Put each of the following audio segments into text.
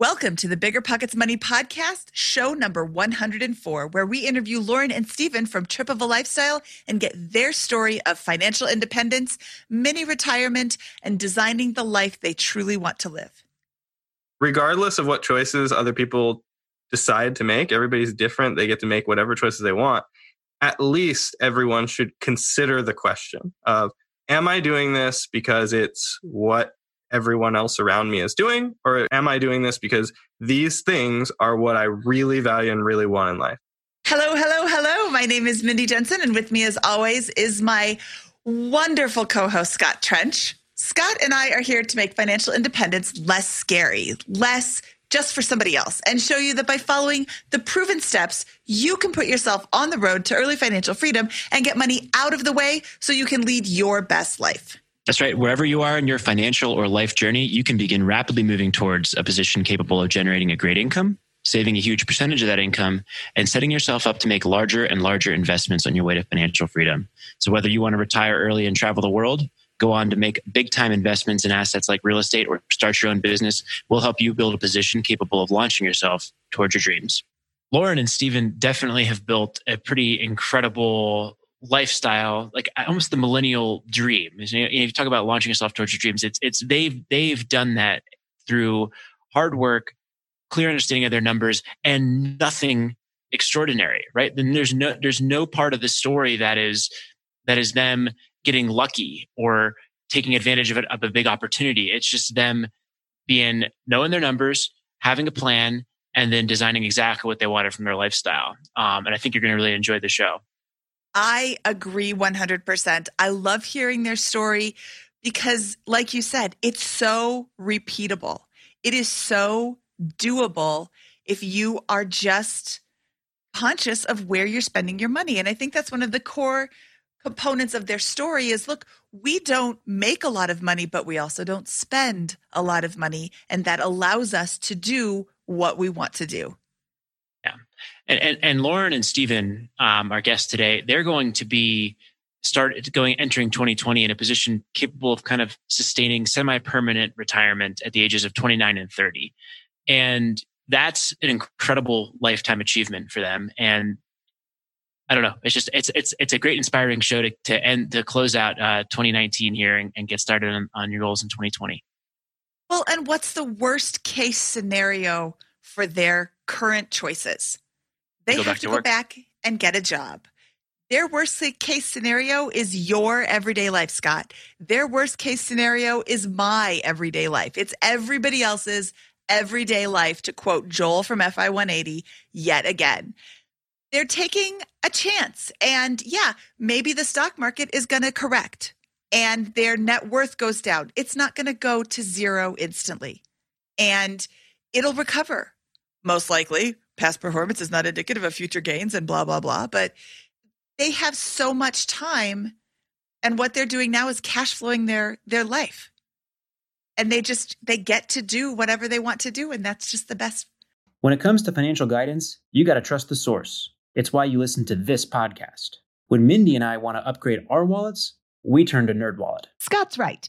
Welcome to the Bigger Pockets Money Podcast, show number 104, where we interview Lauren and Stephen from Trip of a Lifestyle and get their story of financial independence, mini retirement, and designing the life they truly want to live. Regardless of what choices other people decide to make, everybody's different. They get to make whatever choices they want. At least everyone should consider the question of Am I doing this because it's what everyone else around me is doing? Or am I doing this because these things are what I really value and really want in life? Hello, hello, hello. My name is Mindy Jensen, and with me, as always, is my wonderful co host, Scott Trench. Scott and I are here to make financial independence less scary, less just for somebody else, and show you that by following the proven steps, you can put yourself on the road to early financial freedom and get money out of the way so you can lead your best life. That's right. Wherever you are in your financial or life journey, you can begin rapidly moving towards a position capable of generating a great income, saving a huge percentage of that income, and setting yourself up to make larger and larger investments on your way to financial freedom. So, whether you want to retire early and travel the world, go on to make big time investments in assets like real estate, or start your own business, we'll help you build a position capable of launching yourself towards your dreams. Lauren and Stephen definitely have built a pretty incredible lifestyle, like almost the millennial dream. You if you talk about launching yourself towards your dreams, it's it's they've they've done that through hard work, clear understanding of their numbers, and nothing extraordinary, right? Then there's no there's no part of the story that is that is them getting lucky or taking advantage of, it, of a big opportunity. It's just them being knowing their numbers, having a plan, and then designing exactly what they wanted from their lifestyle. Um, and I think you're going to really enjoy the show. I agree 100%. I love hearing their story because, like you said, it's so repeatable. It is so doable if you are just conscious of where you're spending your money. And I think that's one of the core components of their story is look, we don't make a lot of money, but we also don't spend a lot of money. And that allows us to do what we want to do. And, and, and Lauren and Stephen, um, our guests today, they're going to be start going entering 2020 in a position capable of kind of sustaining semi-permanent retirement at the ages of 29 and 30. And that's an incredible lifetime achievement for them. And I don't know. It's just it's it's it's a great inspiring show to to end to close out uh, 2019 here and, and get started on, on your goals in 2020. Well, and what's the worst case scenario for their current choices? They go have back to, to go back and get a job. Their worst case scenario is your everyday life, Scott. Their worst case scenario is my everyday life. It's everybody else's everyday life, to quote Joel from FI 180 yet again. They're taking a chance. And yeah, maybe the stock market is going to correct and their net worth goes down. It's not going to go to zero instantly and it'll recover most likely past performance is not indicative of future gains and blah blah blah but they have so much time and what they're doing now is cash flowing their their life and they just they get to do whatever they want to do and that's just the best When it comes to financial guidance, you got to trust the source. It's why you listen to this podcast. When Mindy and I want to upgrade our wallets, we turn to NerdWallet. Scott's right.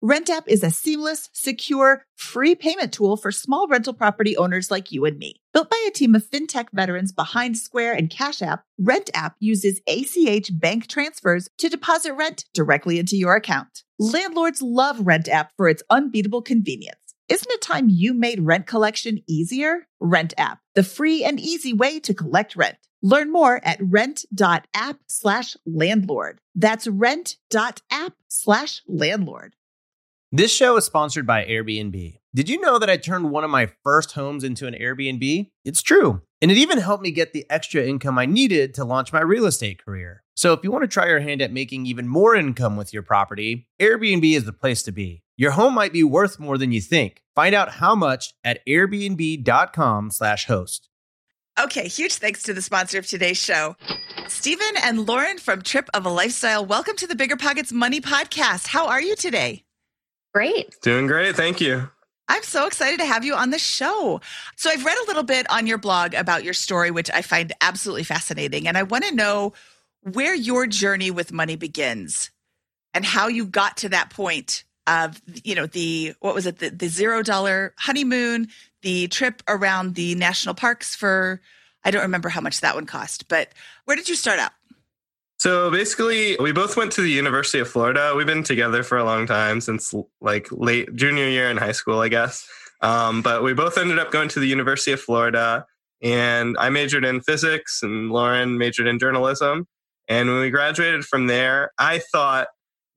Rent app is a seamless, secure, free payment tool for small rental property owners like you and me. Built by a team of fintech veterans behind Square and Cash App, Rent app uses ACH bank transfers to deposit rent directly into your account. Landlords love Rent app for its unbeatable convenience. Isn't it time you made rent collection easier? Rent app, the free and easy way to collect rent. Learn more at rent.app slash landlord. That's rent.app slash landlord. This show is sponsored by Airbnb. Did you know that I turned one of my first homes into an Airbnb? It's true. And it even helped me get the extra income I needed to launch my real estate career. So if you want to try your hand at making even more income with your property, Airbnb is the place to be. Your home might be worth more than you think. Find out how much at airbnb.com/slash host. Okay, huge thanks to the sponsor of today's show. Stephen and Lauren from Trip of a Lifestyle, welcome to the Bigger Pockets Money Podcast. How are you today? Great. Doing great. Thank you. I'm so excited to have you on the show. So, I've read a little bit on your blog about your story, which I find absolutely fascinating. And I want to know where your journey with money begins and how you got to that point of, you know, the, what was it, the, the zero dollar honeymoon, the trip around the national parks for, I don't remember how much that one cost, but where did you start out? So basically, we both went to the University of Florida. We've been together for a long time since like late junior year in high school, I guess. Um, but we both ended up going to the University of Florida, and I majored in physics, and Lauren majored in journalism. And when we graduated from there, I thought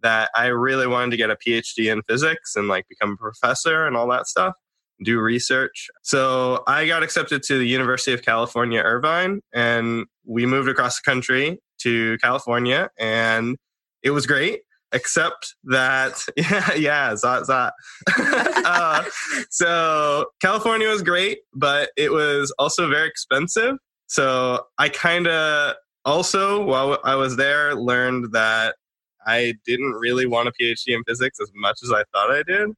that I really wanted to get a PhD in physics and like become a professor and all that stuff, do research. So I got accepted to the University of California, Irvine, and we moved across the country to California, and it was great. Except that, yeah, yeah, zot zot. uh, so California was great, but it was also very expensive. So I kind of also, while I was there, learned that I didn't really want a PhD in physics as much as I thought I did.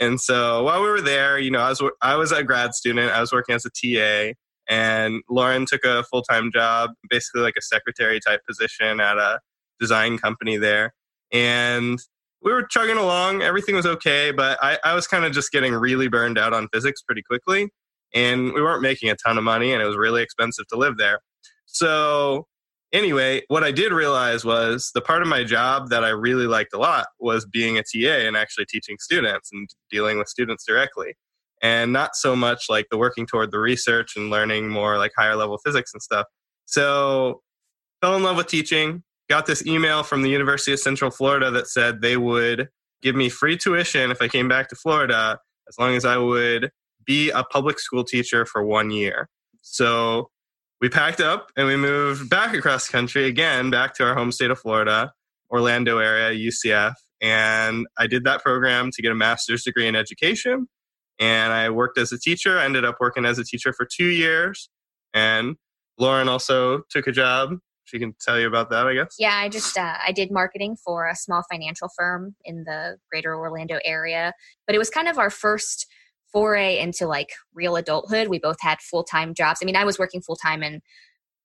And so while we were there, you know, I was I was a grad student. I was working as a TA, and Lauren took a full time job, basically like a secretary type position at a design company there. And we were chugging along. Everything was okay, but I, I was kind of just getting really burned out on physics pretty quickly. And we weren't making a ton of money, and it was really expensive to live there. So anyway, what I did realize was the part of my job that I really liked a lot was being a TA and actually teaching students and dealing with students directly. And not so much like the working toward the research and learning more like higher level physics and stuff. So, fell in love with teaching. Got this email from the University of Central Florida that said they would give me free tuition if I came back to Florida as long as I would be a public school teacher for one year. So we packed up and we moved back across the country again, back to our home state of Florida, Orlando area, UCF. And I did that program to get a master's degree in education. And I worked as a teacher. I ended up working as a teacher for two years. And Lauren also took a job. She can tell you about that, I guess. Yeah, I just uh, I did marketing for a small financial firm in the greater Orlando area, but it was kind of our first foray into like real adulthood. We both had full time jobs. I mean, I was working full time in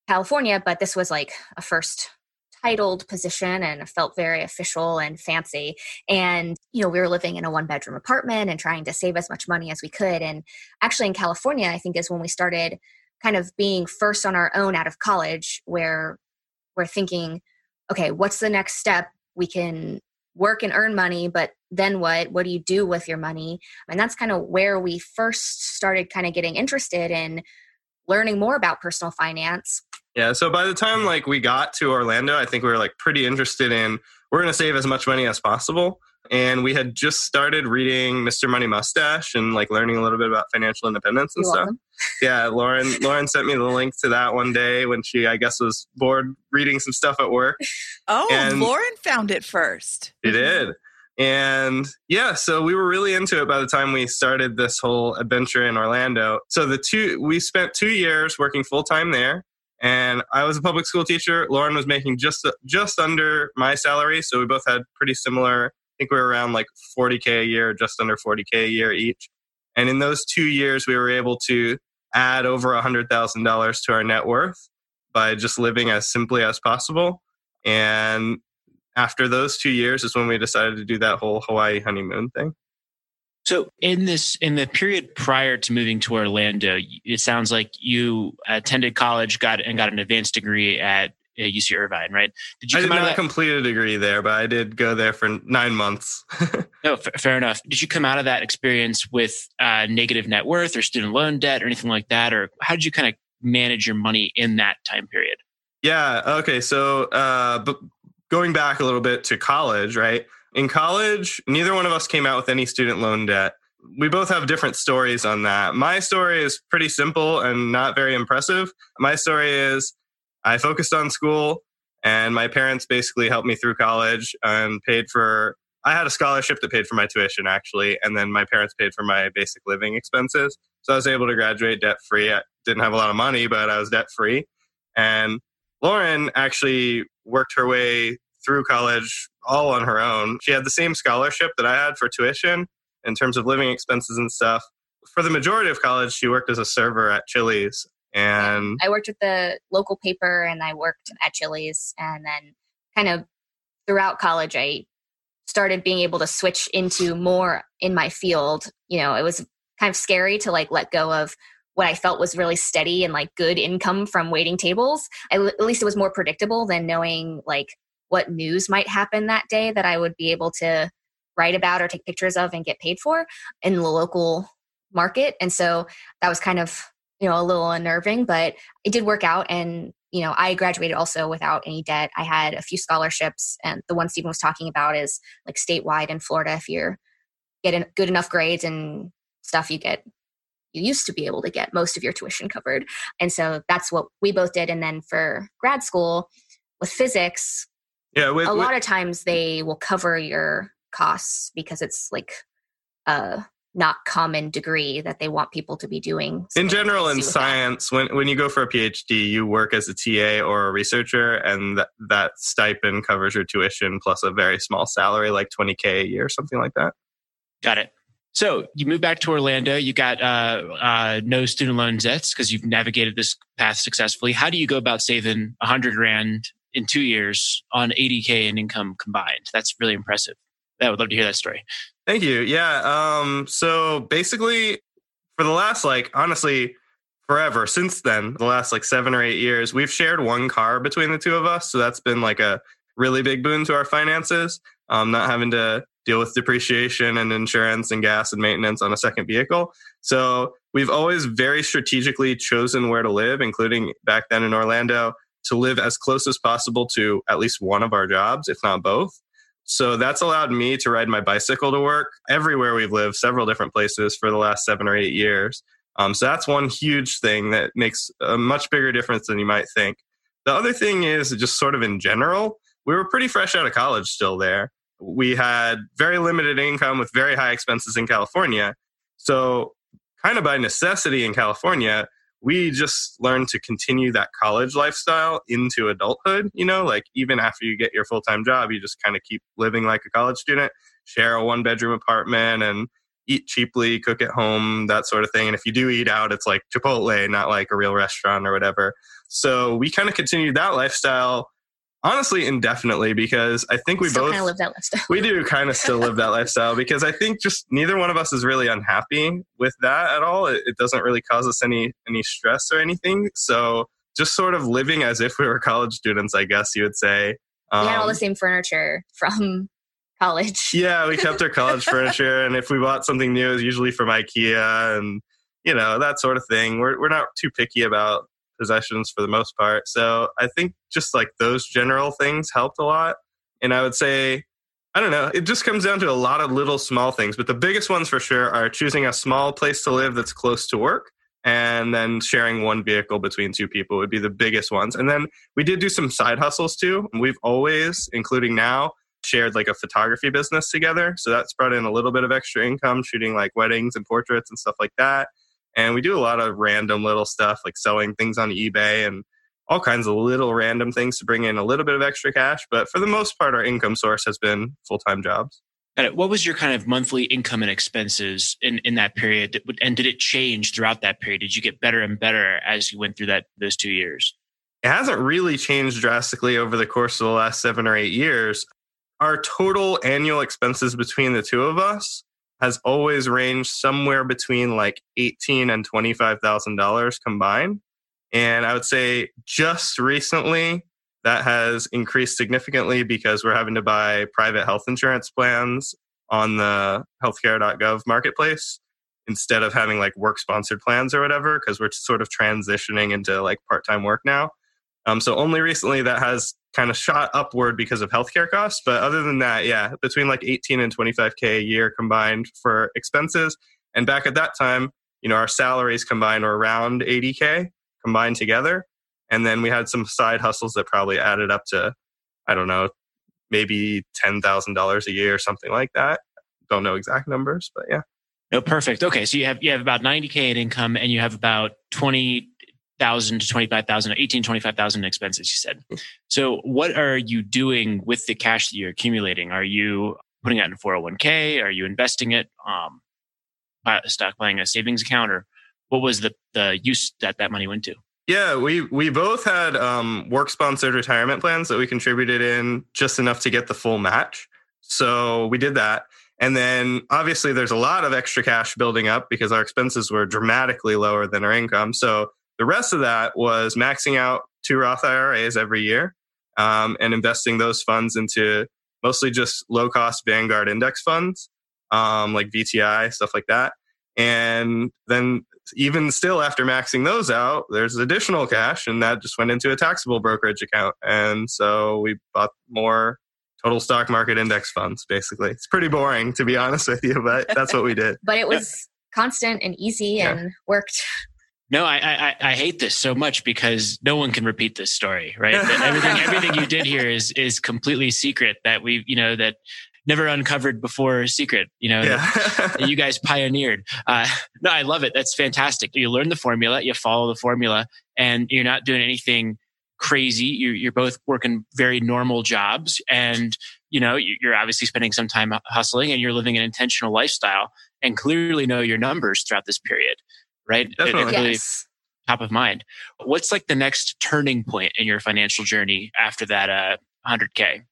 California, but this was like a first titled position and felt very official and fancy. And, you know, we were living in a one bedroom apartment and trying to save as much money as we could. And actually, in California, I think is when we started kind of being first on our own out of college, where we're thinking, okay, what's the next step? We can work and earn money, but then what? What do you do with your money? And that's kind of where we first started kind of getting interested in learning more about personal finance. Yeah. So by the time like we got to Orlando, I think we were like pretty interested in we're going to save as much money as possible. And we had just started reading Mr. Money Mustache and like learning a little bit about financial independence and You're stuff. welcome. Yeah, Lauren Lauren sent me the link to that one day when she I guess was bored reading some stuff at work. Oh, And- Lauren found it first. She mm-hmm. did. And yeah, so we were really into it by the time we started this whole adventure in Orlando. So the two we spent 2 years working full time there and I was a public school teacher. Lauren was making just just under my salary, so we both had pretty similar I think we were around like 40k a year, just under 40k a year each. And in those 2 years we were able to add over $100,000 to our net worth by just living as simply as possible. And after those two years is when we decided to do that whole Hawaii honeymoon thing. So in this in the period prior to moving to Orlando, it sounds like you attended college, got and got an advanced degree at UC Irvine, right? Did you I did not complete a degree there, but I did go there for nine months. No, f- fair enough. Did you come out of that experience with uh, negative net worth or student loan debt or anything like that, or how did you kind of manage your money in that time period? yeah. Okay. So, uh, but going back a little bit to college, right? In college, neither one of us came out with any student loan debt. we both have different stories on that. My story is pretty simple and not very impressive. My story is I focused on school and my parents basically helped me through college and paid for I had a scholarship that paid for my tuition actually and then my parents paid for my basic living expenses. So I was able to graduate debt free. I didn't have a lot of money, but I was debt free. And Lauren actually worked her way through college all on her own. She had the same scholarship that I had for tuition in terms of living expenses and stuff. For the majority of college, she worked as a server at Chili's. And I worked at the local paper and I worked at Chili's. And then, kind of throughout college, I started being able to switch into more in my field. You know, it was kind of scary to like let go of what I felt was really steady and like good income from waiting tables. I, at least it was more predictable than knowing like what news might happen that day that I would be able to write about or take pictures of and get paid for in the local market. And so that was kind of, you know, a little unnerving, but it did work out. And, you know, I graduated also without any debt. I had a few scholarships, and the one Stephen was talking about is like statewide in Florida. If you're getting good enough grades and stuff, you get you used to be able to get most of your tuition covered. And so that's what we both did. And then for grad school with physics, yeah, with, a with, lot of times they will cover your costs because it's like a not common degree that they want people to be doing. In general, in science, when, when you go for a PhD, you work as a TA or a researcher, and that, that stipend covers your tuition plus a very small salary, like 20K a year, or something like that. Got it. So you move back to Orlando. You got uh, uh, no student loan debts because you've navigated this path successfully. How do you go about saving a hundred grand in two years on 80k in income combined? That's really impressive. I would love to hear that story. Thank you. Yeah. Um, so basically, for the last like honestly forever since then, the last like seven or eight years, we've shared one car between the two of us. So that's been like a really big boon to our finances. Um, not having to deal with depreciation and insurance and gas and maintenance on a second vehicle. So we've always very strategically chosen where to live, including back then in Orlando, to live as close as possible to at least one of our jobs, if not both. So that's allowed me to ride my bicycle to work everywhere we've lived, several different places for the last seven or eight years. Um, so that's one huge thing that makes a much bigger difference than you might think. The other thing is just sort of in general, we were pretty fresh out of college still there we had very limited income with very high expenses in California. So, kind of by necessity in California, we just learned to continue that college lifestyle into adulthood. You know, like even after you get your full time job, you just kind of keep living like a college student, share a one bedroom apartment, and eat cheaply, cook at home, that sort of thing. And if you do eat out, it's like Chipotle, not like a real restaurant or whatever. So we kind of continued that lifestyle honestly indefinitely because I think we still both kind of live that lifestyle. we do kind of still live that lifestyle because I think just neither one of us is really unhappy with that at all. It, it, doesn't really cause us any any stress or anything. So just sort of living as if we were college students, I guess you would say. Um, we had all the um, same furniture from college. yeah, we kept our college furniture, and if we bought something new, it was usually from IKEA and you know that sort of thing. We're we're not too picky about possessions for the most part. So I think just like those general things helped a lot. And I would say, I don't know, it just comes down to a lot of little small things. But the biggest ones for sure are choosing a small place to live that's close to work and then sharing one vehicle between two people would be the biggest ones. And then we did do some side hustles too. We've always, including now, shared like a photography business together. So that's brought in a little bit of extra income, shooting like weddings and portraits and stuff like that. And we do a lot of random little stuff like selling things on eBay and all kinds of little random things to bring in a little bit of extra cash. But for the most part, our income source has been full time jobs. What was your kind of monthly income and expenses in, in that period? And did it change throughout that period? Did you get better and better as you went through that those two years? It hasn't really changed drastically over the course of the last seven or eight years. Our total annual expenses between the two of us has always ranged somewhere between like eighteen and twenty five thousand dollars combined. And I would say just recently that has increased significantly because we're having to buy private health insurance plans on the healthcare.gov marketplace instead of having like work sponsored plans or whatever because we're sort of transitioning into like part-time work now um, so only recently that has kind of shot upward because of healthcare costs. But other than that, yeah, between like 18 and 25K a year combined for expenses. And back at that time, you know, our salaries combined were around 80K combined together. And then we had some side hustles that probably added up to, I don't know, maybe $10,000 a year or something like that. Don't know exact numbers, but yeah. No, perfect. Okay. So you have, you have about 90K in income and you have about 20,000 to 25,000, 18, 25,000 expenses, you said. So what are you doing with the cash that you're accumulating? Are you putting it in 401k? Are you investing it? Um, stock buying a savings account or what was the, the use that that money went to? Yeah, we we both had um, work sponsored retirement plans that we contributed in just enough to get the full match. So we did that. And then obviously there's a lot of extra cash building up because our expenses were dramatically lower than our income. So the rest of that was maxing out two Roth IRAs every year um, and investing those funds into mostly just low cost Vanguard index funds um, like VTI, stuff like that. And then even still after maxing those out, there's additional cash and that just went into a taxable brokerage account. And so we bought more total stock market index funds, basically. It's pretty boring to be honest with you, but that's what we did. but it was constant and easy yeah. and worked. No, I, I I hate this so much because no one can repeat this story, right? everything everything you did here is is completely secret that we you know that never uncovered before secret, you know, yeah. that, that, you guys pioneered. Uh, no, I love it. That's fantastic. You learn the formula, you follow the formula, and you're not doing anything crazy. You're, you're both working very normal jobs and, you know, you're obviously spending some time hustling and you're living an intentional lifestyle and clearly know your numbers throughout this period, right? Definitely. It, it yes. Top of mind. What's like the next turning point in your financial journey after that uh, 100K?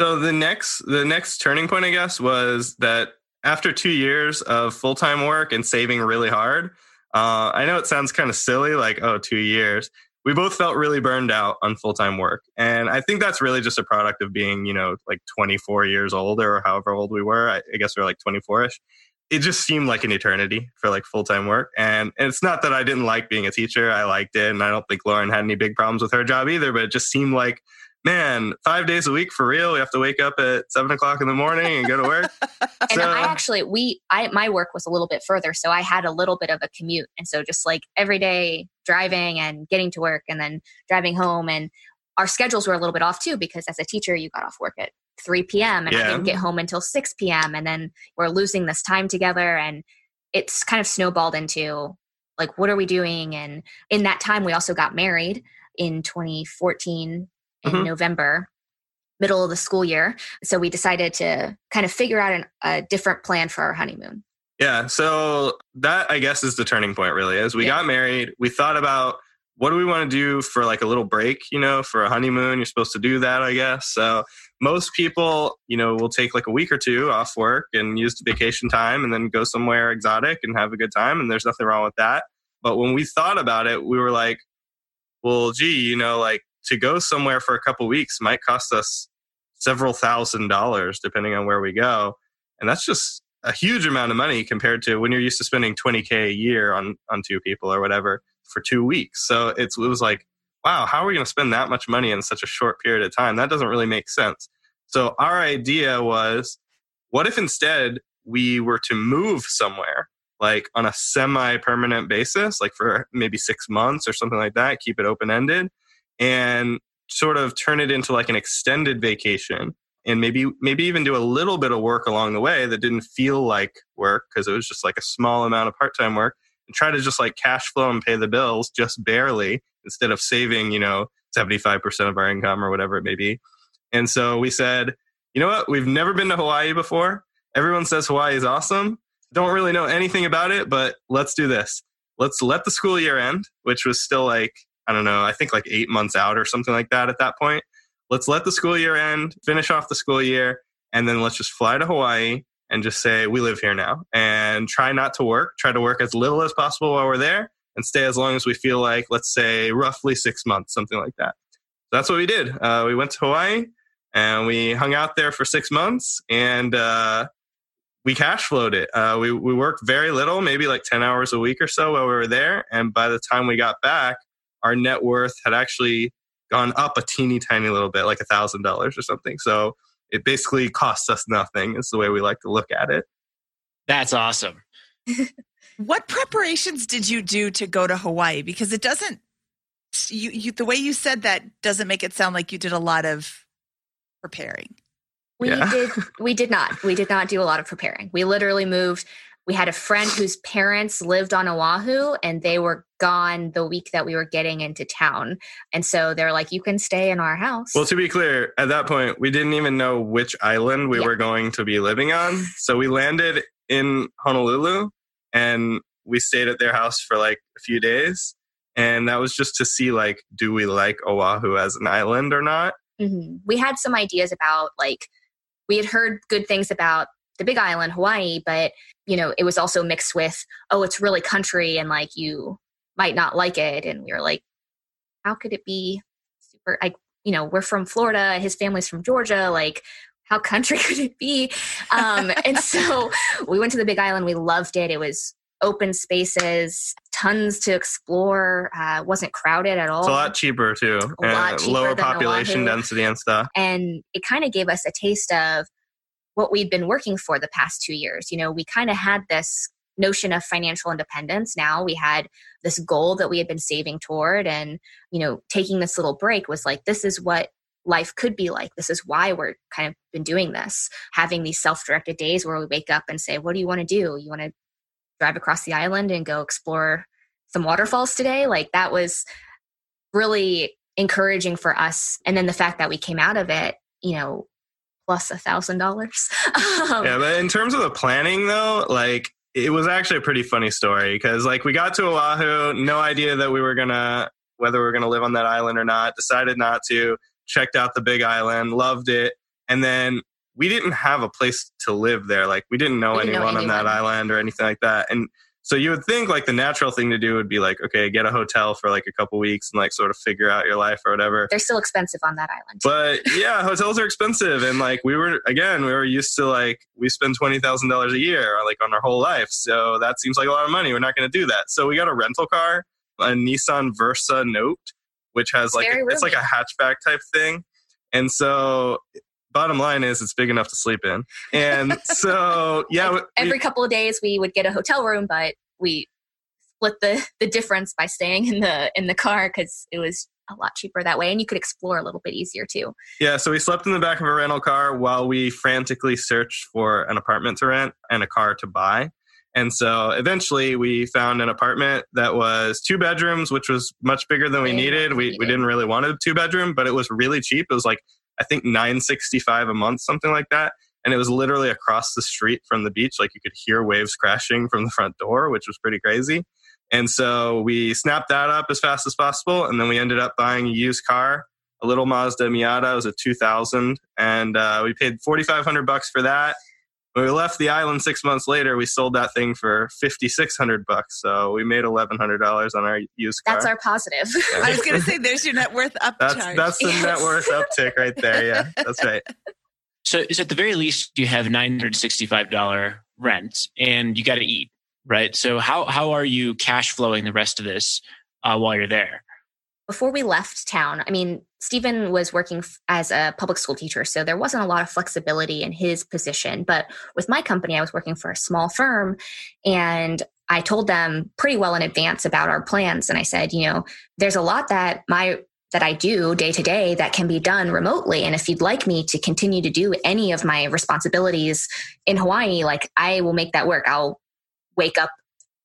So the next the next turning point, I guess, was that after two years of full time work and saving really hard, uh, I know it sounds kind of silly, like oh, two years. We both felt really burned out on full time work, and I think that's really just a product of being, you know, like 24 years old or however old we were. I, I guess we are like 24 ish. It just seemed like an eternity for like full time work, and, and it's not that I didn't like being a teacher. I liked it, and I don't think Lauren had any big problems with her job either. But it just seemed like man, five days a week for real. We have to wake up at seven o'clock in the morning and go to work. and so, I actually, we, I, my work was a little bit further. So I had a little bit of a commute. And so just like every day driving and getting to work and then driving home. And our schedules were a little bit off too, because as a teacher, you got off work at 3 p.m. and yeah. I didn't get home until 6 p.m. And then we're losing this time together. And it's kind of snowballed into like, what are we doing? And in that time, we also got married in 2014 in mm-hmm. November, middle of the school year. So we decided to kind of figure out an, a different plan for our honeymoon. Yeah. So that I guess is the turning point really. As we yeah. got married, we thought about what do we want to do for like a little break, you know, for a honeymoon. You're supposed to do that, I guess. So most people, you know, will take like a week or two off work and use the vacation time and then go somewhere exotic and have a good time. And there's nothing wrong with that. But when we thought about it, we were like, well, gee, you know, like to go somewhere for a couple weeks might cost us several thousand dollars depending on where we go and that's just a huge amount of money compared to when you're used to spending 20k a year on on two people or whatever for two weeks so it's, it was like wow how are we going to spend that much money in such a short period of time? That doesn't really make sense. So our idea was what if instead we were to move somewhere like on a semi permanent basis like for maybe six months or something like that keep it open ended and sort of turn it into like an extended vacation and maybe maybe even do a little bit of work along the way that didn't feel like work because it was just like a small amount of part-time work and try to just like cash flow and pay the bills just barely instead of saving you know 75% of our income or whatever it may be. And so we said you know what? We've never been to hawaii before. Everyone says hawaii is awesome. Don't really know anything about it but let's do this. Let's let the school year end which was still like I don't know, I think like eight months out or something like that at that point. Let's let the school year end, finish off the school year, and then let's just fly to Hawaii and just say, we live here now and try not to work, try to work as little as possible while we're there and stay as long as we feel like, let's say roughly six months, something like that. That's what we did. Uh, we went to Hawaii and we hung out there for six months and uh, we cash flowed it. Uh, we, we worked very little, maybe like 10 hours a week or so while we were there. And by the time we got back, our net worth had actually gone up a teeny tiny little bit, like a thousand dollars or something. So it basically costs us nothing. Is the way we like to look at it. That's awesome. what preparations did you do to go to Hawaii? Because it doesn't you, you the way you said that doesn't make it sound like you did a lot of preparing. We Yeah. did we did not. We did not do a lot of preparing. We literally moved. We had a friend whose parents lived on Oahu and they were gone the week that we were getting into town. And so they're like, you can stay in our house. Well, to be clear, at that point, we didn't even know which island we Yeah. were going to be living on. So we landed in Honolulu and we stayed at their house for like a few days. And that was just to see, like, do we like Oahu as an island or not? Mhm. We had some ideas about like we had heard good things about the Big Island, Hawaii, but you know it was also mixed with oh, it's really country and like you might not like it, and we were like, how could it be super? Like you know we're from Florida, his family's from Georgia, like. How country could it be? Um, and so we went to the Big Island. We loved it. It was open spaces, tons to explore. Uh, wasn't crowded at all It's a lot cheaper too. A lot and cheaper lower population Oahu. density and stuff. and it kind of gave us a taste of what we'd been working for the past two years. You know we kind of had this notion of financial independence. Now we had this goal that we had been saving toward and you know taking this little break was like this is what life could be like. This is why we're kind of been doing this. Having these self-directed days where we wake up and say what do you want to do? You want to drive across the island and go explore some waterfalls today? Like that was really encouraging for us. And then the fact that we came out of it you know plus a thousand dollars Um, Yeah, but in terms of the planning though, like it was actually a pretty funny story because like we got to Oahu, no idea that we were gonna whether we were gonna live on that island or not. Decided not to. Checked out the Big Island, loved it, and then we didn't have a place to live there. Like we didn't know We didn't know anyone on that island or anything like that. And so you would think like the natural thing to do would be like, okay, get a hotel for like a couple weeks and like sort of figure out your life or whatever. they're still expensive on that island But yeah, hotels are expensive, and like we were again, we were used to like we spend twenty thousand dollars a year like on our whole life, so that seems like a lot of money. We're not going to do that. So we got a rental car, a Nissan Versa Note, which has It's like a, it's like a hatchback type thing, and so bottom line is it's big enough to sleep in, and so yeah, we- every couple of days we would get a hotel room but we split the the difference by staying in the in the car because it was a lot cheaper that way and you could explore a little bit easier too Yeah, so we slept in the back of a rental car while we frantically searched for an apartment to rent and a car to buy. And so eventually we found an apartment that was two bedrooms, which was much bigger than we needed. We, we we didn't really want a two bedroom, but it was really cheap. It was like, I think 965 a month, something like that. And it was literally across the street from the beach. Like you could hear waves crashing from the front door, which was pretty crazy. And so we snapped that up as fast as possible. And then we ended up buying a used car, a little Mazda Miata. It was a 2000. And uh, we paid 4500 bucks for that. When we left the island six months later, we sold that thing for 5600 bucks. So we made $1,100 on our used car. that's our positive I was going to say there's your net worth upcharge. that's, that's the net worth uptick right there. Yeah, that's right. So, so at the very least, you have nine hundred sixty-five dollar rent, and you got to eat, right? So how how are you cash flowing the rest of this uh, while you're there? Before we left town, I mean, Stephen was working as a public school teacher, so there wasn't a lot of flexibility in his position. But with my company, I was working for a small firm, and I told them pretty well in advance about our plans. And I said, you know, there's a lot that my that I do day to day that can be done remotely. And if you'd like me to continue to do any of my responsibilities in Hawaii, like I will make that work. I'll wake up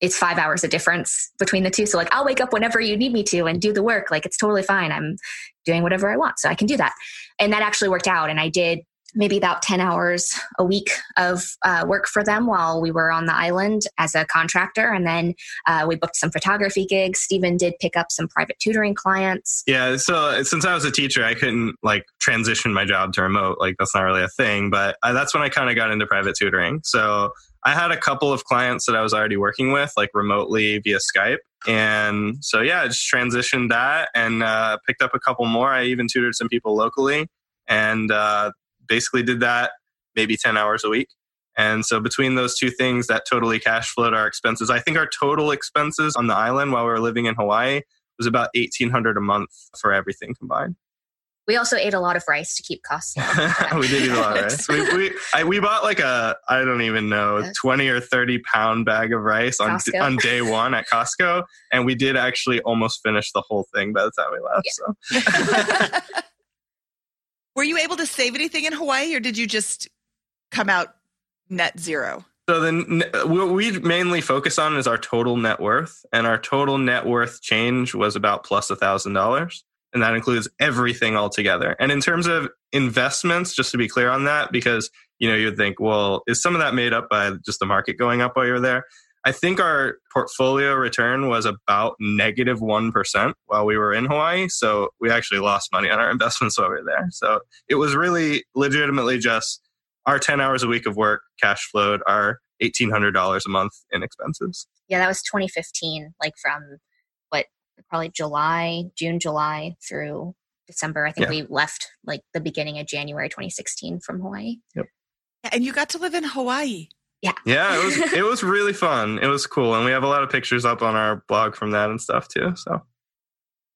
it's five hours of difference between the two. So like I'll wake up whenever you need me to and do the work. Like it's totally fine. I'm doing whatever I want. So I can do that. And that actually worked out. And I did maybe about 10 hours a week of uh, work for them while we were on the island as a contractor. And then uh, we booked some photography gigs. Stephen did pick up some private tutoring clients. Yeah, so since I was a teacher, I couldn't like transition my job to remote. Like that's not really a thing. But I, that's when I kind of got into private tutoring. So I had a couple of clients that I was already working with, like remotely via Skype. And so yeah, I just transitioned that and uh, picked up a couple more. I even tutored some people locally, and uh, basically did that maybe ten hours a week. And so between those two things, that totally cash flowed our expenses. I think our total expenses on the island while we were living in Hawaii was about eighteen hundred a month for everything combined. We also ate a lot of rice to keep costs low. we did eat a lot of rice. We we, I, we bought like a I don't even know twenty or thirty pound bag of rice on Costco. on day one at Costco, and we did actually almost finish the whole thing by the time we left. So Were you able to save anything in Hawaii or did you just come out net zero? So then what we mainly focus on is our total net worth, and our total net worth change was about plus a thousand dollars, and that includes everything altogether. And in terms of investments, just to be clear on that, because you know you'd think, well, is some of that made up by just the market going up while you're there? I think our portfolio return was about negative negative one percent while we were in Hawaii, so we actually lost money on our investments while we were there. So it was really legitimately just our 10 hours a week of work cash flowed our $1,800 a month in expenses. Yeah, that was 2015, like from what, probably July, June, July through December. I think Yeah. we left like the beginning of January 2016 from Hawaii. Yep. And you got to live in Hawaii. Yeah, Yeah, it was it was really fun. It was cool, and we have a lot of pictures up on our blog from that and stuff too. So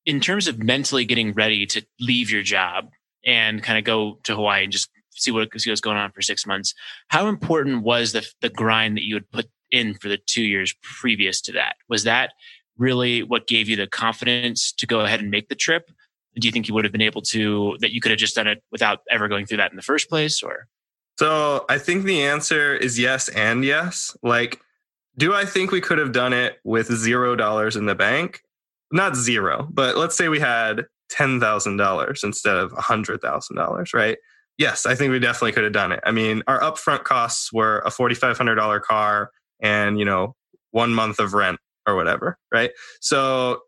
in terms of mentally getting ready to leave your job and kind of go to Hawaii and just see what see what's going on for six months, how important was the the grind that you had put in for the two years previous to that? Was that really what gave you the confidence to go ahead and make the trip? Do you think you would have been able to that you could have just done it without ever going through that in the first place? Or So I think the answer is yes and yes. Like, do I think we could have done it with zero dollars in the bank? Not zero, but let's say we had ten thousand dollars instead of a hundred thousand dollars, right? Yes, I think we definitely could have done it. I mean, our upfront costs were a forty five hundred dollar car and you know one month of rent or whatever, right? So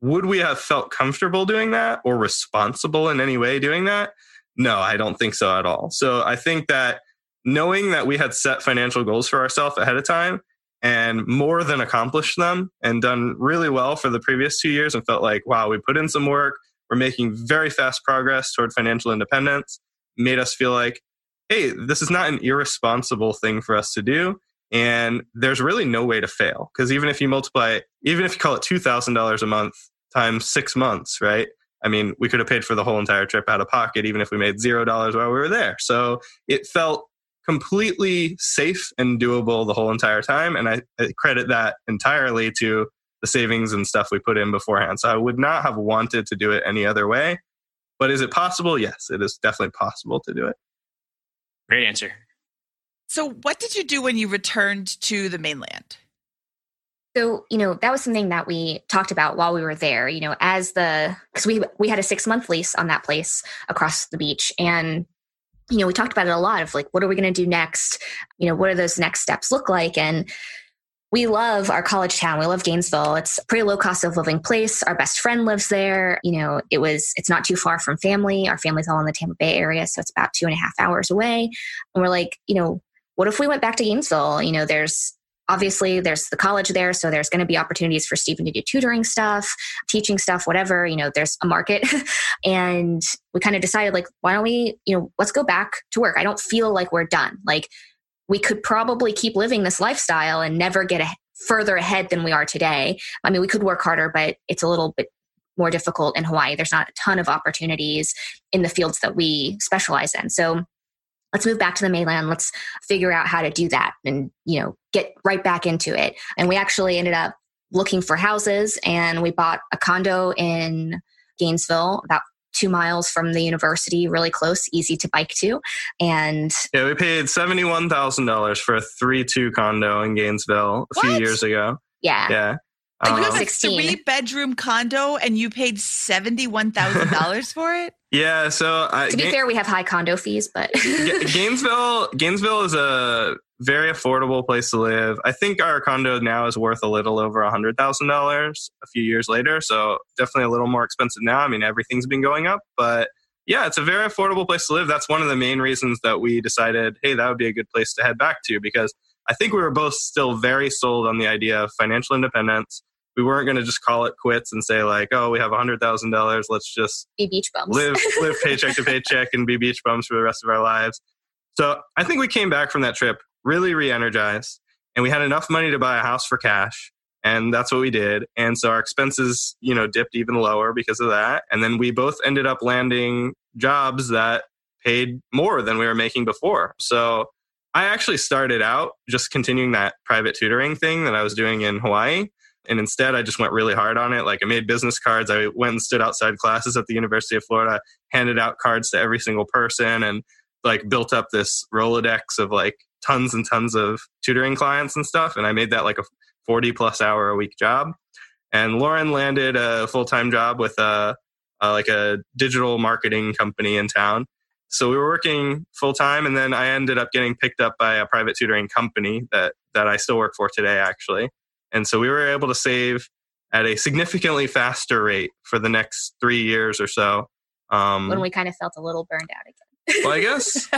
would we have felt comfortable doing that or responsible in any way doing that? No, I don't think so at all. So I think that knowing that we had set financial goals for ourselves ahead of time and more than accomplished them and done really well for the previous two years and felt like, wow, we put in some work. We're making very fast progress toward financial independence, made us feel like, hey, this is not an irresponsible thing for us to do. And there's really no way to fail. Because even if you multiply, even if you call it $2,000 a month times six months, right? I mean, we could have paid for the whole entire trip out of pocket, even if we made zero dollars while we were there. So it felt completely safe and doable the whole entire time. And I, I credit that entirely to the savings and stuff we put in beforehand. So I would not have wanted to do it any other way. But is it possible? Yes, it is definitely possible to do it. great answer. So, what did you do when you returned to the mainland? So, you know, that was something that we talked about while we were there, you know, as the cuz we we had a 6 month lease on that place across the beach and you know, we talked about it a lot of like what are we going to do next? You know, what do those next steps look like and we love our college town. We love Gainesville. It's a pretty low cost of living place. Our best friend lives there. You know, it was, it's not too far from family. Our family's all in the Tampa Bay area. So it's about two and a half hours away. And we're like, you know, what if we went back to Gainesville? You know, there's obviously there's the college there. So there's going to be opportunities for Stephen to do tutoring stuff, teaching stuff, whatever, you know, there's a market. and we kind of decided like, why don't we, you know, let's go back to work. I don't feel like we're done. Like we could probably keep living this lifestyle and never get a, further ahead than we are today. I mean, we could work harder, but it's a little bit more difficult in Hawaii. There's not a ton of opportunities in the fields that we specialize in. So let's move back to the mainland. Let's figure out how to do that and, you know, get right back into it. And we actually ended up looking for houses and we bought a condo in Gainesville, about two miles from the university, really close, easy to bike to. And Yeah, we paid seventy-one thousand dollars for a three-two condo in Gainesville a few years ago. yeah, Yeah, you Um, have a 16. three bedroom condo and you paid $71,000 for it? yeah. So I, to be Ga- fair, we have high condo fees, but Ga- Gainesville, Gainesville is a very affordable place to live. I think our condo now is worth a little over a hundred thousand dollars a few years later. So definitely a little more expensive now. I mean, everything's been going up, but yeah, it's a very affordable place to live. That's one of the main reasons that we decided, hey, that would be a good place to head back to because I think we were both still very sold on the idea of financial independence. We weren't going to just call it quits and say like, oh, we have a hundred thousand dollars. Let's just be beach bums. live live paycheck to paycheck and be beach bums for the rest of our lives. So I think we came back from that trip really re-energized, and we had enough money to buy a house for cash. And that's what we did. And so our expenses, you know, dipped even lower because of that. And then we both ended up landing jobs that paid more than we were making before. So I actually started out just continuing that private tutoring thing that I was doing in Hawaii. And instead, I just went really hard on it. Like I made business cards. I went and stood outside classes at the University of Florida, handed out cards to every single person, and like built up this Rolodex of like tons and tons of tutoring clients and stuff. And I made that like a 40 plus hour a week job. And Lauren landed a full time job with a, a like a digital marketing company in town. So we were working full time, and then I ended up getting picked up by a private tutoring company that that I still work for today, actually. And so we were able to save at a significantly faster rate for the next three years or so. Um, when we kind of felt a little burned out again. well, I guess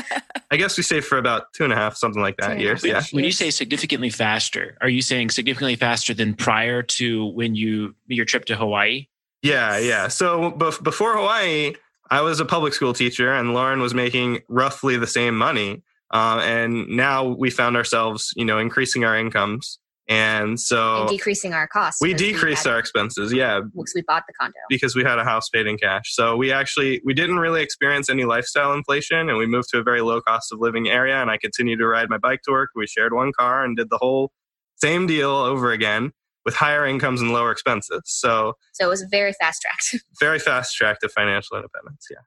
I guess we saved for about two and a half, something like that years. Yeah. When you say significantly faster, are you saying significantly faster than prior to when you your trip to Hawaii? Yeah, yeah. So before Hawaii, I was a public school teacher, and Lauren was making roughly the same money. Uh, and now we found ourselves, you know, increasing our incomes and so and decreasing our costs. We decreased we our expenses, yeah. Because we bought the condo. Because we had a house paid in cash. So we actually we didn't really experience any lifestyle inflation and we moved to a very low cost of living area and I continued to ride my bike to work. We shared one car and did the whole same deal over again with higher incomes and lower expenses. So So it was very fast tracked. very fast track to financial independence, yeah.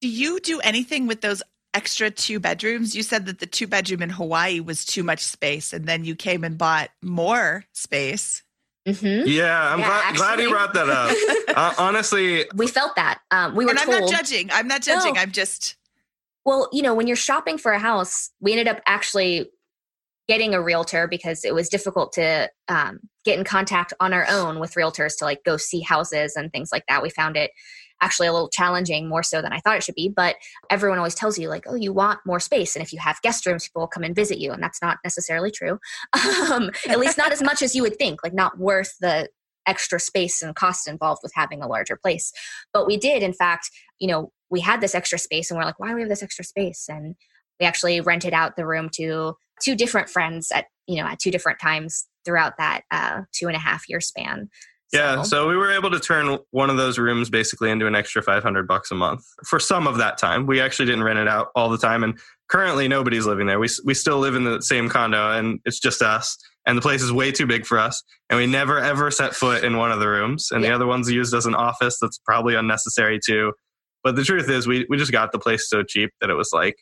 Do you do anything with those extra two bedrooms. You said that the two bedroom in Hawaii was too much space, and then you came and bought more space. Mm-hmm. Yeah, I'm yeah, glad, glad, you brought that up. uh, honestly, we felt that. Um, we were. And I'm not judging. I'm not judging. No. I'm just. Well, you know, when you're shopping for a house, we ended up actually getting a realtor because it was difficult to um, get in contact on our own with realtors to like go see houses and things like that. We found it actually a little challenging more so than I thought it should be. But everyone always tells you, like, oh, you want more space. And if you have guest rooms, people will come and visit you. And that's not necessarily true. Um, at least not as much as you would think, like, not worth the extra space and cost involved with having a larger place. But we did, in fact, you know, we had this extra space and we're like, why do we have this extra space? And we actually rented out the room to two different friends at, you know, at two different times throughout that uh, two and a half year span. Yeah, so we were able to turn one of those rooms basically into an extra 500 bucks a month for some of that time. We actually didn't rent it out all the time and currently nobody's living there. We we still live in the same condo and it's just us and the place is way too big for us and we never ever set foot in one of the rooms and yeah. the other one's used as an office that's probably unnecessary too. But the truth is we we just got the place so cheap that it was like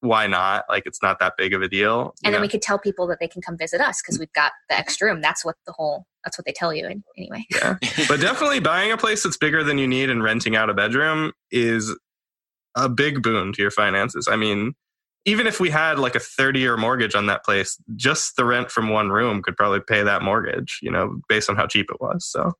why not? Like it's not that big of a deal. And then we could tell people that they can come visit us because we've got the extra room. That's what the whole that's what they tell you anyway. Yeah. but definitely buying a place that's bigger than you need and renting out a bedroom is a big boon to your finances. I mean, even if we had like a 30 year mortgage on that place, just the rent from one room could probably pay that mortgage, you know, based on how cheap it was. So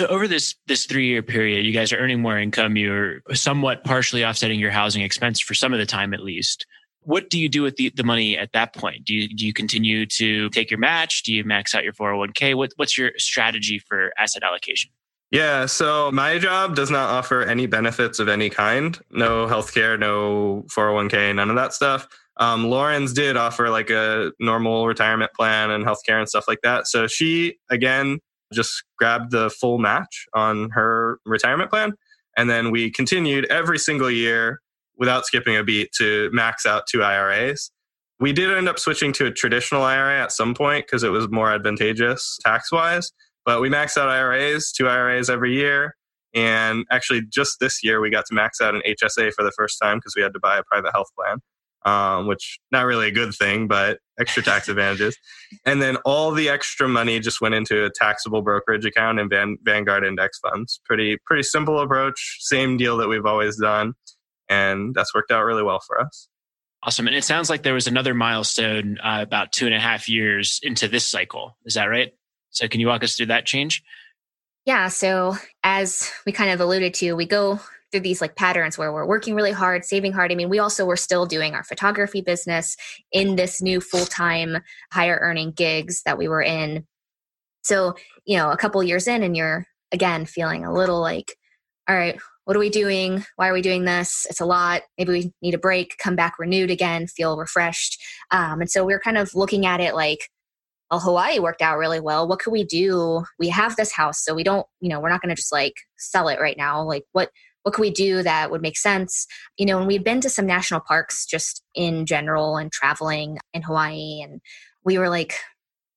so over this this three year period, you guys are earning more income. You're somewhat partially offsetting your housing expense for some of the time, at least. What do you do with the, the money at that point? Do you do you continue to take your match? Do you max out your 401k? What what's your strategy for asset allocation? Yeah, so my job does not offer any benefits of any kind. No healthcare, no 401k, none of that stuff. Um, Lauren's did offer like a normal retirement plan and healthcare and stuff like that. So she, again, just grabbed the full match on her retirement plan. And then we continued every single year without skipping a beat to max out two IRAs. We did end up switching to a traditional IRA at some point because it was more advantageous tax wise. But we maxed out IRAs, two IRAs every year. And actually, just this year, we got to max out an HSA for the first time because we had to buy a private health plan um, which not really a good thing, but extra tax advantages. And then all the extra money just went into a taxable brokerage account and Van, Vanguard index funds. Pretty pretty simple approach, same deal that we've always done, and that's worked out really well for us. Awesome, and it sounds like there was another milestone uh, about two and a half years into this cycle. Is that right? So, can you walk us through that change? Yeah. So, as we kind of alluded to, we go through these like patterns where we're working really hard, saving hard. I mean, we also were still doing our photography business in this new full time, higher earning gigs that we were in. So, you know, a couple years in, and you're again feeling a little like, all right, what are we doing? Why are we doing this? It's a lot. Maybe we need a break, come back renewed again, feel refreshed. Um, and so we're kind of looking at it like, well, Hawaii worked out really well. What could we do? We have this house, so we don't, you know, we're not going to just like sell it right now. Like, what what could we do that would make sense? You know, and we've been to some national parks just in general and traveling in Hawaii, and we were like,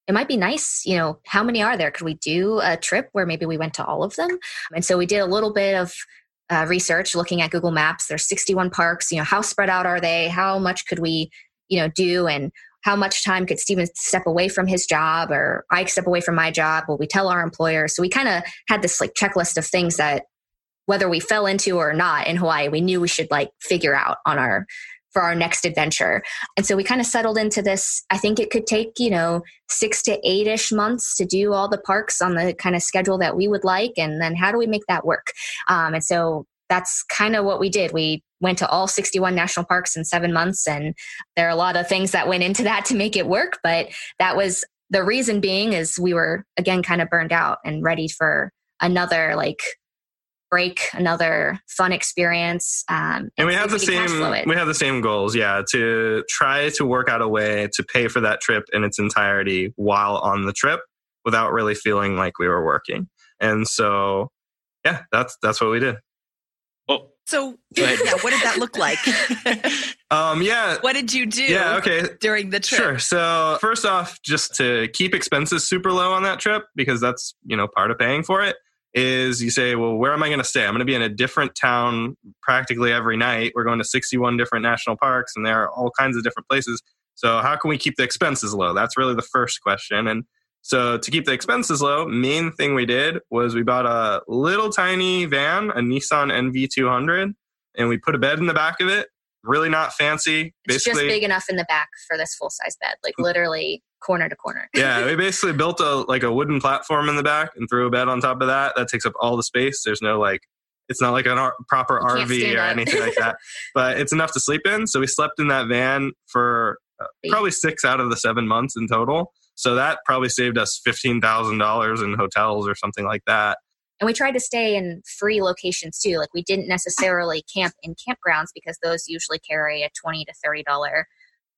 it might be nice, you know, how many are there? Could we do a trip where maybe we went to all of them? And so we did a little bit of uh, research looking at Google Maps. There's 61 parks. You know, how spread out are they? How much could we, you know, do? And how much time could Steven step away from his job or I step away from my job? Will we tell our employer? So we kind of had this like checklist of things that whether we fell into or not in Hawaii, we knew we should like figure out on our for our next adventure. And so we kind of settled into this. I think it could take, you know, six to eight ish months to do all the parks on the kind of schedule that we would like. And then how do we make that work? Um, and so that's kind of what we did. We went to all 61 national parks in seven months. And there are a lot of things that went into that to make it work. But that was the reason being is we were, again, kind of burned out and ready for another like break, another fun experience. Um, and, we have the same we have the same goals, yeah, to try to work out a way to pay for that trip in its entirety while on the trip without really feeling like we were working. And so, yeah, that's that's what we did. Well, so yeah, what did that look like? um, yeah. What did you do? Yeah, okay. During the trip. Sure. So first off, just to keep expenses super low on that trip because that's you know part of paying for it is you say, well, where am I going to stay? I'm going to be in a different town practically every night. We're going to 61 different national parks and there are all kinds of different places. So, how can we keep the expenses low? That's really the first question. And so, to keep the expenses low, main thing we did was we bought a little tiny van, a Nissan NV200, and we put a bed in the back of it. Really not fancy. It's Basically, just big enough in the back for this full size bed, like literally corner to corner. yeah, we basically built a like a wooden platform in the back and threw a bed on top of that. That takes up all the space. There's no like it's not like a proper RV or up. anything like that, but it's enough to sleep in. So we slept in that van for uh, probably six out of the seven months in total. So that probably saved us fifteen thousand dollars in hotels or something like that. And we tried to stay in free locations too. Like we didn't necessarily camp in campgrounds because those usually carry a twenty to thirty dollar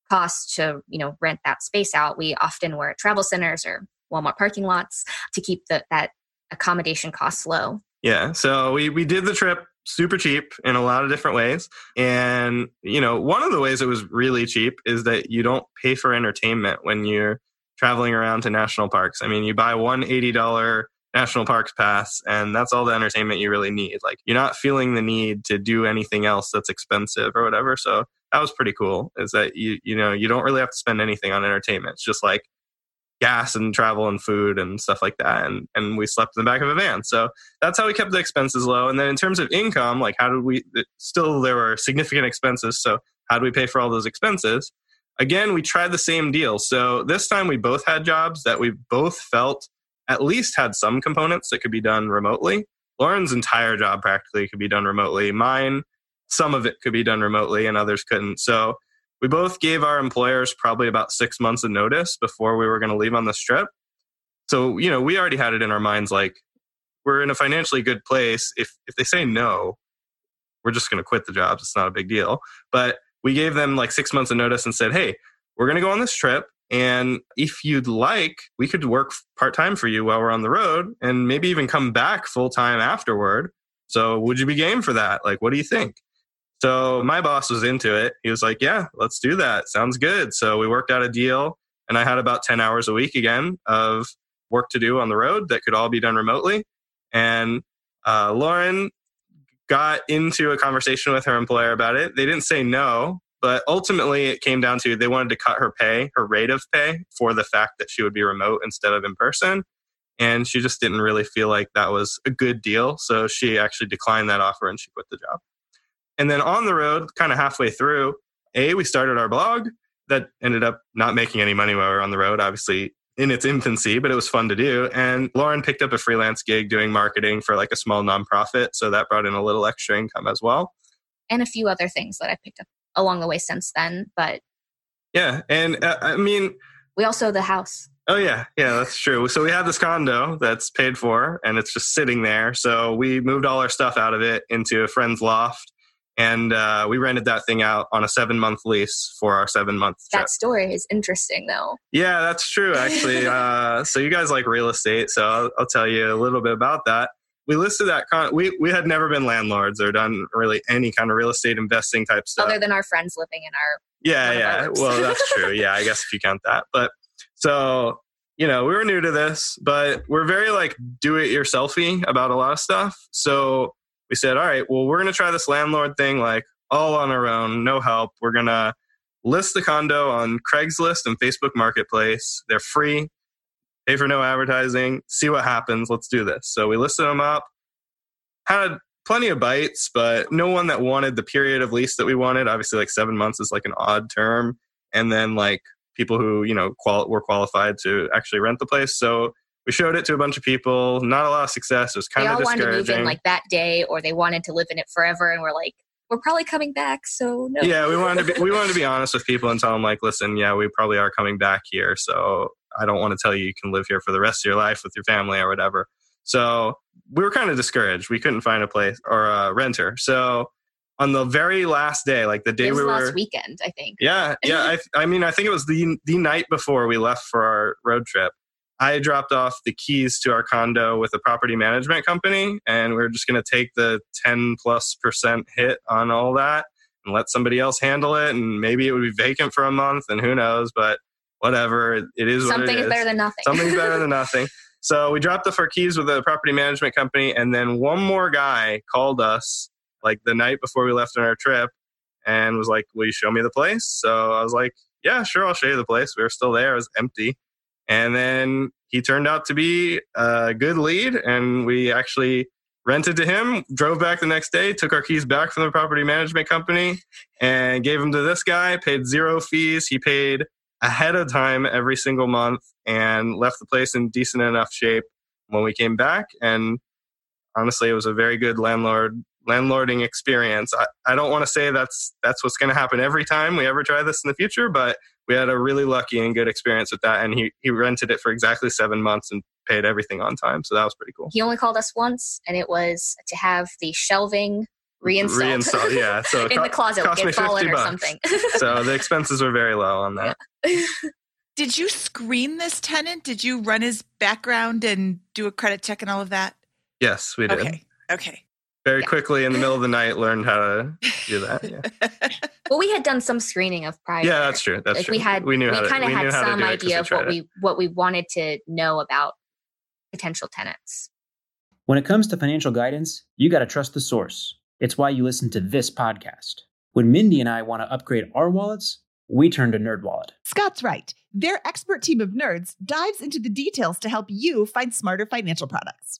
cost to you know rent that space out. We often were at travel centers or walmart parking lots to keep the, that accommodation costs low. Yeah so we we did the trip super cheap in a lot of different ways. And you know one of the ways it was really cheap is that you don't pay for entertainment when you're traveling around to national parks. I mean you buy one $80 national parks pass and that's all the entertainment you really need. Like you're not feeling the need to do anything else that's expensive or whatever. So that was pretty cool is that you you know you don't really have to spend anything on entertainment. It's just like gas and travel and food and stuff like that and and we slept in the back of a van. So that's how we kept the expenses low. And then in terms of income like how did we still there were significant expenses so how do we pay for all those expenses? Again we tried the same deal. So this time we both had jobs that we both felt at least had some components that could be done remotely. Lauren's entire job practically could be done remotely. Mine some of it could be done remotely and others couldn't. So we both gave our employers probably about six months of notice before we were going to leave on this trip. So, you know, we already had it in our minds like we're in a financially good place. If if they say no, we're just going to quit the jobs. It's not a big deal. But we gave them like six months of notice and said, hey, we're going to go on this trip. And if you'd like, we could work part time for you while we're on the road and maybe even come back full time afterward. So would you be game for that? Like, what do you think? So my boss was into it. He was like, Yeah, let's do that. Sounds good. So we worked out a deal, and I had about 10 hours a week again of work to do on the road that could all be done remotely. And uh, Lauren got into a conversation with her employer about it. They didn't say no, but ultimately it came down to they wanted to cut her pay, her rate of pay, for the fact that she would be remote instead of in person. And she just didn't really feel like that was a good deal. So she actually declined that offer and she quit the job. And then on the road, kind of halfway through, A, we started our blog that ended up not making any money while we were on the road, obviously in its infancy, but it was fun to do. And Lauren picked up a freelance gig doing marketing for like a small nonprofit. So that brought in a little extra income as well. And a few other things that I picked up along the way since then. But yeah. And uh, I mean, we also the house. Oh yeah, yeah, that's true. So we have this condo that's paid for and it's just sitting there. So we moved all our stuff out of it into a friend's loft and uh, we rented that thing out on a seven month lease for our seven month trip. That story is interesting, though. Yeah, that's true, actually. uh, so you guys like real estate, so I'll, I'll, tell you a little bit about that. We listed that con- we we had never been landlords or done really any kind of real estate investing type stuff, other than our friends living in our yeah yeah. Well, that's true. Yeah, I guess if you count that, but so you know we were new to this, but we're very like do it yourselfy about a lot of stuff. So we said, all right, well, we're going to try this landlord thing like all on our own, no help. We're going to list the condo on Craigslist and Facebook Marketplace. They're free, pay for no advertising, see what happens. Let's do this. So we listed them up, had plenty of bites, but no one that wanted the period of lease that we wanted. Obviously, like seven months is like an odd term. And then like people who, you know, qual- were qualified to actually rent the place. So we showed it to a bunch of people. Not a lot of success. It was kind they of all discouraging. wanted to move in like that day, or they wanted to live in it forever, and we're like, we're probably coming back. So no. Yeah, we wanted to be we wanted to be honest with people and tell them like, listen, yeah, we probably are coming back here. So I don't want to tell you you can live here for the rest of your life with your family or whatever. So we were kind of discouraged. We couldn't find a place or a renter. So on the very last day, like the day we were last weekend, I think. Yeah, yeah. I, I mean, I think it was the the night before we left for our road trip. I dropped off the keys to our condo with a property management company, and we are just going to take the 10 plus percent hit on all that and let somebody else handle it. And maybe it would be vacant for a month, and who knows, but whatever. It is Something is. is better than nothing. Something's better than nothing. So we dropped off our keys with a property management company, and then one more guy called us like the night before we left on our trip and was like, Will you show me the place? So I was like, Yeah, sure, I'll show you the place. We were still there, it was empty. And then he turned out to be a good lead, and we actually rented to him, drove back the next day, took our keys back from the property management company, and gave them to this guy, paid zero fees. He paid ahead of time every single month and left the place in decent enough shape when we came back. And honestly, it was a very good landlord landlording experience. I, I don't want to say that's that's what's going to happen every time we ever try this in the future, but we had a really lucky and good experience with that. And he he rented it for exactly seven months and paid everything on time, so that was pretty cool. He only called us once, and it was to have the shelving reinstalled. Reinstalled, yeah. So in the closet, cost like me it fallen 50 or bucks. something. so the expenses were very low on that. Did you screen this tenant? Did you run his background and do a credit check and all of that? Yes, we did. Okay. Okay. Very Yeah. quickly in the middle of the night, learned how to do that. Yeah, well, we had done some screening of prior. yeah that's true. That's like true. we had, we, knew how to, kind of had some do it 'cause idea of what it. we what we wanted to know about potential tenants. When it comes to financial guidance, you got to trust the source. It's why you listen to this podcast. When Mindy and I want to upgrade our wallets, we turn to NerdWallet. Scott's right. Their expert team of nerds dives into the details to help you find smarter financial products.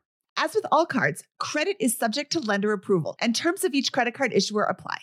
As with all cards, credit is subject to lender approval, and terms of each credit card issuer apply.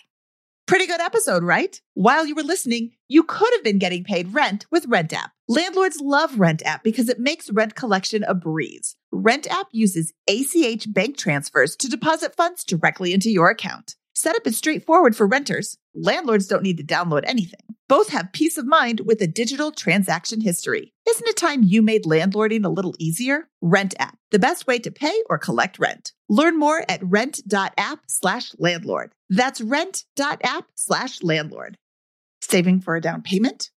Pretty good episode, right? While you were listening, you could have been getting paid rent with Rent App. Landlords love Rent App because it makes rent collection a breeze. Rent App uses ACH bank transfers to deposit funds directly into your account. Setup is straightforward for renters. Landlords don't need to download anything. Both have peace of mind with a digital transaction history. Isn't it time you made landlording a little easier? Rent app, the best way to pay or collect rent. Learn more at rent.app slash landlord. That's rent.app slash landlord. Saving for a down payment,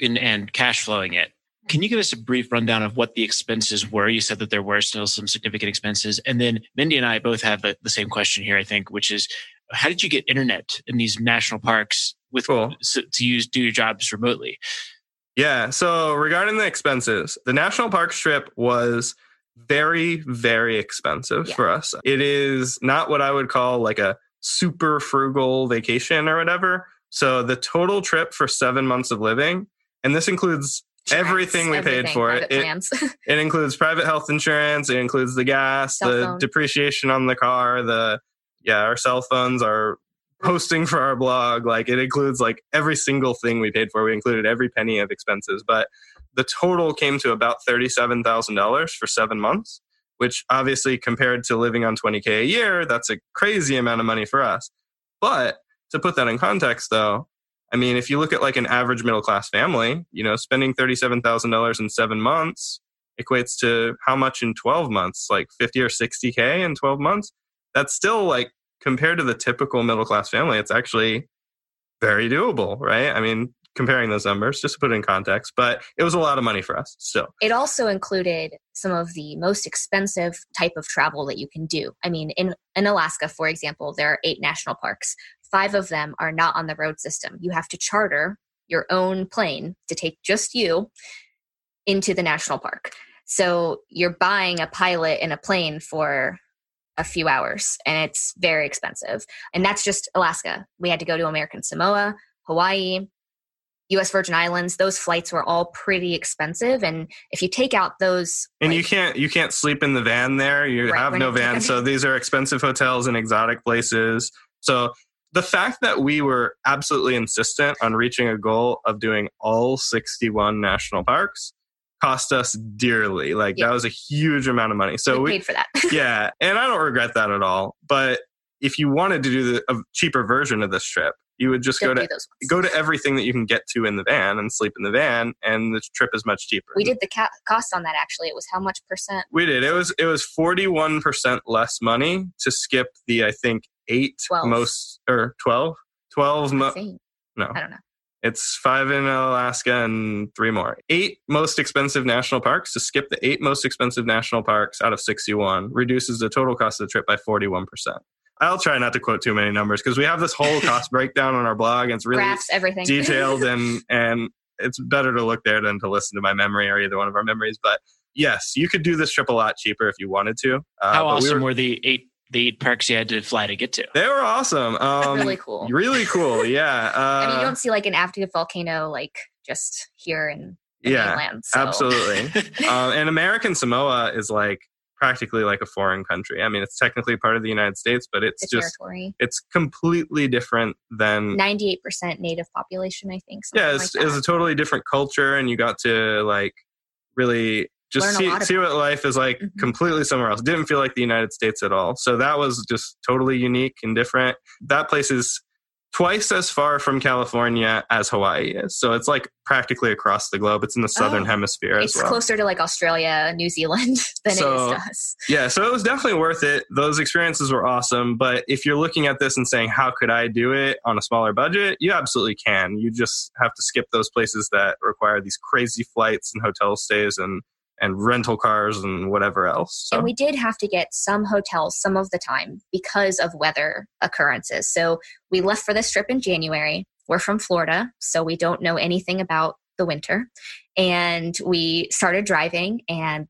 in, and cash flowing it, can you give us a brief rundown of what the expenses were? You said that there were still some significant expenses. And then Mindy and I both have the, the same question here, I think, which is how did you get internet in these national parks with cool. to use do your jobs remotely? Yeah. So regarding the expenses, the national park trip was very, very expensive yeah. for us. It is not what I would call like a super frugal vacation or whatever. So the total trip for seven months of living, and this includes everything we everything, paid for it. It, it, includes private health insurance. It includes the gas, cell the phone. depreciation on the car, the yeah, our cell phones, our posting for our blog. Like it includes like every single thing we paid for. We included every penny of expenses, but the total came to about thirty-seven thousand dollars for seven months. Which obviously, compared to living on twenty k a year, that's a crazy amount of money for us. But to put that in context, though, I mean, if you look at like an average middle class family, you know, spending $37,000 in seven months equates to how much in 12 months? Like 50 or 60K in 12 months? That's still like compared to the typical middle class family, it's actually very doable, right? I mean, comparing those numbers just to put it in context, but it was a lot of money for us still. It also included some of the most expensive type of travel that you can do. I mean, in, in Alaska, for example, there are eight national parks five of them are not on the road system. You have to charter your own plane to take just you into the national park. So you're buying a pilot and a plane for a few hours and it's very expensive. And that's just Alaska. We had to go to American Samoa, Hawaii, US Virgin Islands, those flights were all pretty expensive. And if you take out those And like, you can't you can't sleep in the van there. You right, have no van. So these are expensive hotels in exotic places. So the fact that we were absolutely insistent on reaching a goal of doing all 61 national parks cost us dearly. Like that was a huge amount of money. So we, we paid for that. yeah, and I don't regret that at all. But if you wanted to do the, a cheaper version of this trip, you would just Don't go to go to everything that you can get to in the van and sleep in the van, and the trip is much cheaper. We did the ca- cost on that actually. It was how much percent? We did. It was it was forty one percent less money to skip the I think eight 12. most or 12 12 mo- no i don't know it's five in alaska and three more eight most expensive national parks to skip the eight most expensive national parks out of 61 reduces the total cost of the trip by 41% I'll try not to quote too many numbers because we have this whole cost breakdown on our blog and it's really Graphs, everything. detailed and and it's better to look there than to listen to my memory or either one of our memories. But yes, you could do this trip a lot cheaper if you wanted to. Uh, How awesome we were, were the eight the eight parks you had to fly to get to. They were awesome. Um, really cool. Really cool. Yeah. Uh, I mean, you don't see like an active volcano like just here in yeah, mainland, so. absolutely. um, and American Samoa is like practically like a foreign country. I mean, it's technically part of the United States, but it's, it's just territory. it's completely different than ninety eight percent native population. I think. Yeah, it's, like it's a totally different culture, and you got to like really just see, see what life is like Mhm. completely somewhere else. Didn't feel like the United States at all. So that was just totally unique and different. That place is twice as far from California as Hawaii is. So it's like practically across the globe. It's in the southern Oh, hemisphere as It's well. closer to like Australia, New Zealand than So- it is to us. Yeah, so it was definitely worth it. Those experiences were awesome. But if you're looking at this and saying, how could I do it on a smaller budget? You absolutely can. You just have to skip those places that require these crazy flights and hotel stays and, and rental cars and whatever else. So, And we did have to get some hotels some of the time because of weather occurrences. So we left for this trip in January. We're from Florida, so we don't know anything about the winter. And we started driving and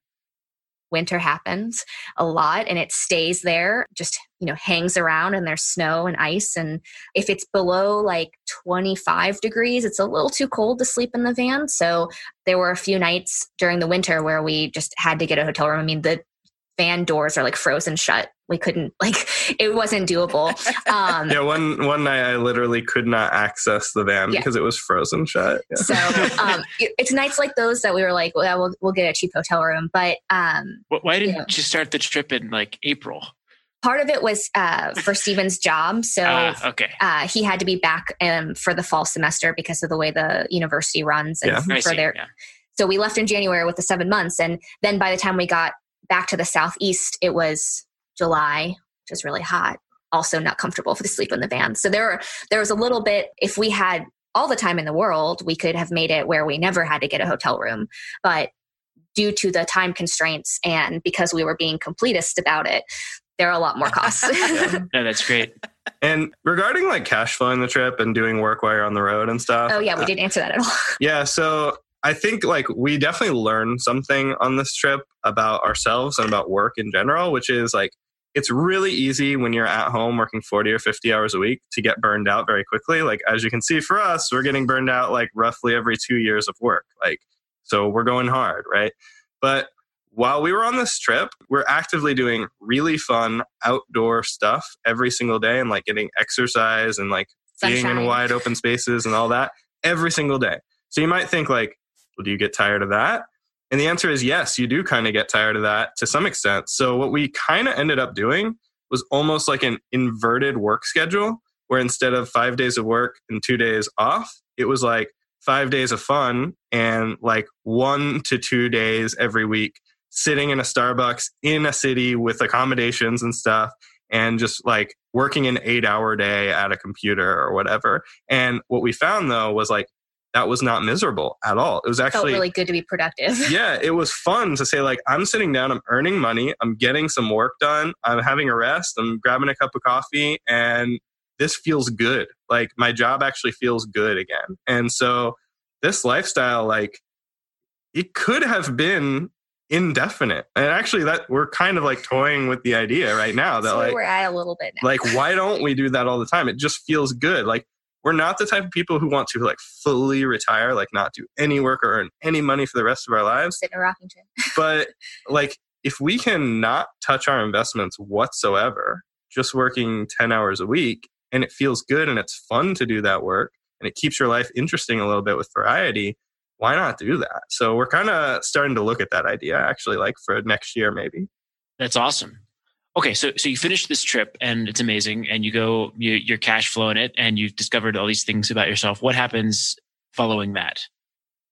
winter happens a lot and it stays there just you know hangs around and there's snow and ice. And if it's below like 25 degrees it's a little too cold to sleep in the van. So there were a few nights during the winter where we just had to get a hotel room. I mean the van doors are like frozen shut we couldn't like it wasn't doable um yeah, one one night I literally could not access the van Yeah. because it was frozen shut. Yeah. so um it's nights like those that we were like well we'll, we'll get a cheap hotel room but um Why didn't Yeah. you start the trip in like April? part of it was uh for steven's job so Ah, okay. uh, he had to be back um, for the fall semester because of the way the university runs and Yeah. For their yeah. so we left in january with the seven months and then by the time we got back to the southeast it was july which was really hot. Also not comfortable for the sleep in the van. So there were there was a little bit if we had all the time in the world we could have made it where we never had to get a hotel room. But due to the time constraints and because we were being completist about it there are a lot more costs. No, that's great. And regarding like cash flowing the trip and doing work while you're on the road and stuff. oh yeah we uh, didn't answer that at all. Yeah, so I think like we definitely learned something on this trip about ourselves and about work in general, which is like it's really easy when you're at home working 40 or 50 hours a week to get burned out very quickly. Like as you can see for us, we're getting burned out like roughly every 2 years of work. Like so we're going hard, right? But while we were on this trip, we're actively doing really fun outdoor stuff every single day and like getting exercise and like being in wide open spaces and all that every single day. So you might think like, well, do you get tired of that? And the answer is yes, you do kind of get tired of that to some extent. So what we kind of ended up doing was almost like an inverted work schedule where instead of 5 days of work and 2 days off, it was like 5 days of fun and like 1 to 2 days every week sitting in a Starbucks in a city with accommodations and stuff and just like working an 8-hour day at a computer or whatever. And what we found though was like that was not miserable at all. It was felt actually really good to be productive. yeah, it was fun to say like I'm sitting down, I'm earning money, I'm getting some work done, I'm having a rest, I'm grabbing a cup of coffee, and this feels good. Like my job actually feels good again. And so this lifestyle, like it could have been indefinite. And actually that we're kind of like toying with the idea right now that where like we're at a little bit now. like why don't we do that all the time it just feels good like we're not the type of people who want to like fully retire like not do any work or earn any money for the rest of our lives sit in a rocking chair. but like if we can not touch our investments whatsoever just working 10 hours a week and it feels good and it's fun to do that work and it keeps your life interesting a little bit with variety why not do that so we're kind of starting to look at that idea actually like for next year maybe That's awesome. Okay, so so you finish this trip and it's amazing, and you go, you, you're cash flowing it, and you've discovered all these things about yourself. What happens following that?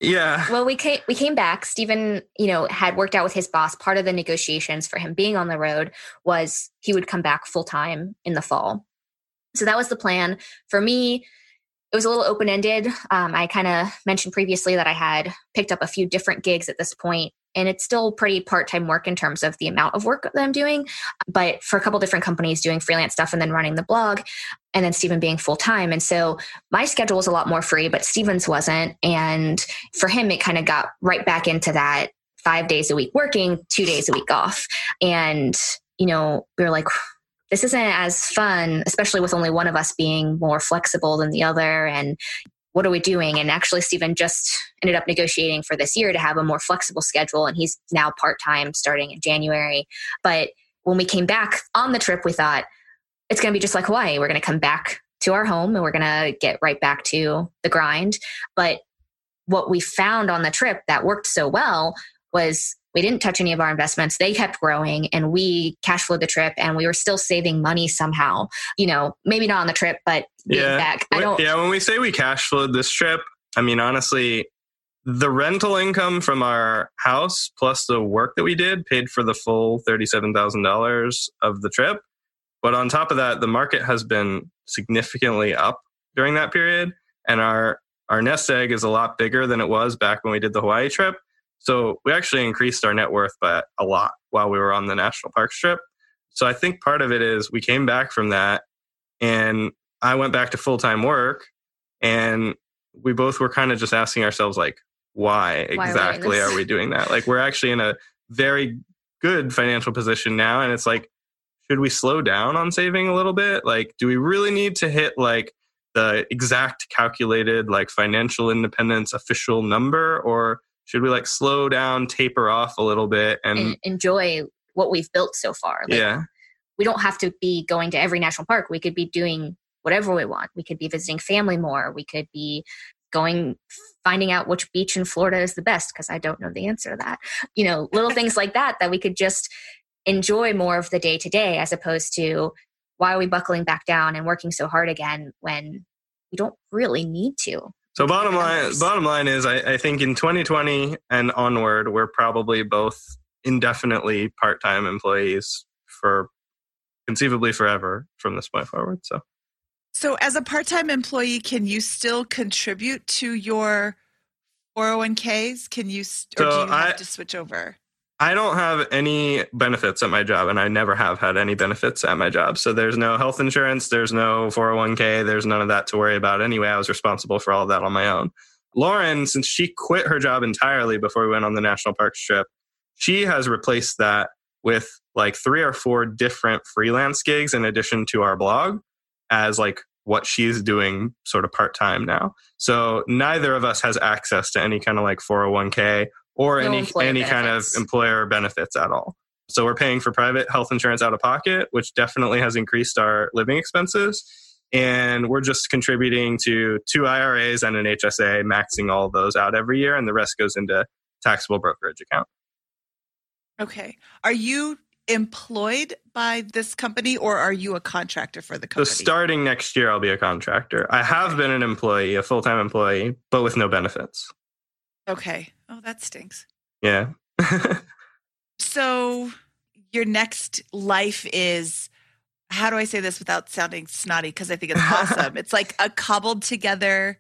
yeah Well, we came we came back. Stephen, you know, had worked out with his boss. Part of the negotiations for him being on the road was he would come back full time in the fall. So that was the plan. For me, it was a little open ended. Um, I kind of mentioned previously that I had picked up a few different gigs at this point, and it's still pretty part time work in terms of the amount of work that I'm doing. But for a couple different companies, doing freelance stuff and then running the blog, and then Stephen being full time. And so my schedule was a lot more free, but Stephen's wasn't. And for him, it kind of got right back into that five days a week working, two days a week off. And, you know, we were like, this isn't as fun, especially with only one of us being more flexible than the other. And what are we doing? And actually, Stephen just ended up negotiating for this year to have a more flexible schedule. And he's now part time starting in January. But when we came back on the trip, we thought it's going to be just like Hawaii. We're going to come back to our home and we're going to get right back to the grind. But what we found on the trip that worked so well was we didn't touch any of our investments. They kept growing and we cash flowed the trip and we were still saving money somehow. You know, maybe not on the trip, but yeah. back. I don't Yeah, when we say we cash flowed this trip, I mean honestly, the rental income from our house plus the work that we did paid for the full $37,000 of the trip. But on top of that, the market has been significantly up during that period and our our nest egg is a lot bigger than it was back when we did the Hawaii trip. So we actually increased our net worth by a lot while we were on the national park trip. So I think part of it is we came back from that and I went back to full time work and we both were kind of just asking ourselves like, why, Why exactly are we doing that? Like we're actually in a very good financial position now. And it's like, should we slow down on saving a little bit? Like, do we really need to hit like the exact calculated like financial independence official number or should we like slow down taper off a little bit and, en- enjoy what we've built so far. Like, yeah we don't have to be going to every national park. We could be doing whatever we want. We could be visiting family more. We could be going finding out which beach in Florida is the best because I don't know the answer to that. You know, little things like that that we could just enjoy more of the day to day as opposed to why are we buckling back down and working so hard again when we don't really need to. So bottom line bottom line is I, I think in 2020 and onward we're probably both indefinitely part-time employees for conceivably forever from this point forward so So, as a part time employee, can you still contribute to your 401ks? Can you, or do you have I- to switch over? I don't have any benefits at my job, and I never have had any benefits at my job. So there's no health insurance, there's no 401k, there's none of that to worry about anyway. I was responsible for all of that on my own. Lauren, since she quit her job entirely before we went on the national parks trip, she has replaced that with like three or four different freelance gigs in addition to our blog as like what she's doing sort of part time now. So neither of us has access to any kind of like 401k or No any any kind of employer benefits at all. So we're paying for private health insurance out of pocket, which definitely has increased our living expenses. And we're just contributing to two IRAs and an HSA, maxing all those out every year, and the rest goes into taxable brokerage account. Okay. Are you employed by this company or are you a contractor for the company? So starting next year, I'll be a contractor. I have been an employee, a full time employee, but with no benefits. okay. Oh, that stinks. Yeah. So, your next life is how do I say this without sounding snotty? Because I think it's awesome. it's like a cobbled together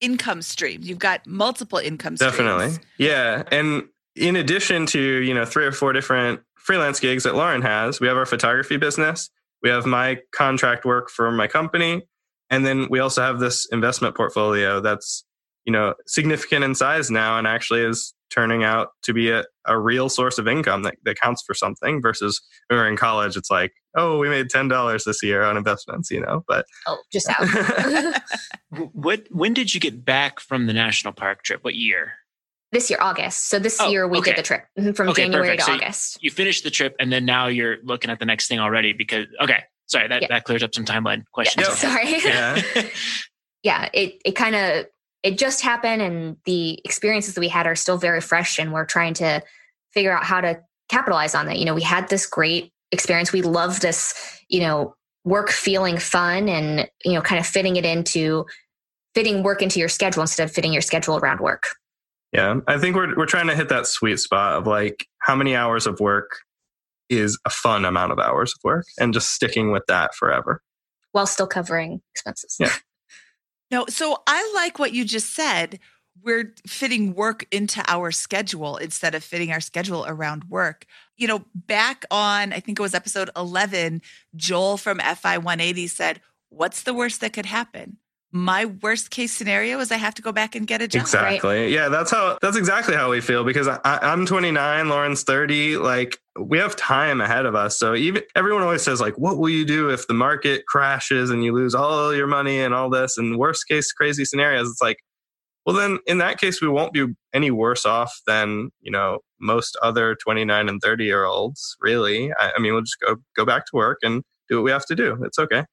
income stream. You've got multiple income streams. Definitely. Yeah. And in addition to, you know, three or four different freelance gigs that Lauren has, we have our photography business. We have my contract work for my company. And then we also have this investment portfolio that's, you know, significant in size now and actually is turning out to be a, a real source of income that, that counts for something versus when we were in college, it's like, oh, we made $10 this year on investments, you know, but Oh, just out. What? When did you get back from the national park trip? What year? this year, August. So this Oh, year we okay. did the trip mhm, from Okay, January perfect. to So you- August. You finished the trip, and then now you're looking at the next thing already. Because okay, sorry that Yeah. that clears up some timeline questions. Yeah, sorry. yeah. yeah, it it kind of it just happened, and the experiences that we had are still very fresh, and we're trying to figure out how to capitalize on that. You know, we had this great experience. We love this, you know, work feeling fun, and you know, kind of fitting it into fitting work into your schedule instead of fitting your schedule around work. Yeah, I think we're we're trying to hit that sweet spot of like how many hours of work is a fun amount of hours of work, and just sticking with that forever. While still covering expenses. Yeah. No, so I like what you just said. We're fitting work into our schedule instead of fitting our schedule around work. You know, back on, I think it was episode 11, Joel from FI 180 said, What's the worst that could happen? My worst case scenario is I have to go back and get a job. Exactly. Yeah, that's how that's exactly how we feel because I, I'm 29, Lauren's 30. Like we have time ahead of us. So even everyone always says like, "What will you do if the market crashes and you lose all your money and all this?" And worst case, crazy scenarios. It's like, well, then in that case, we won't be any worse off than you know most other 29 and 30 year olds. Really, I, I mean, we'll just go go back to work and do what we have to do. It's okay.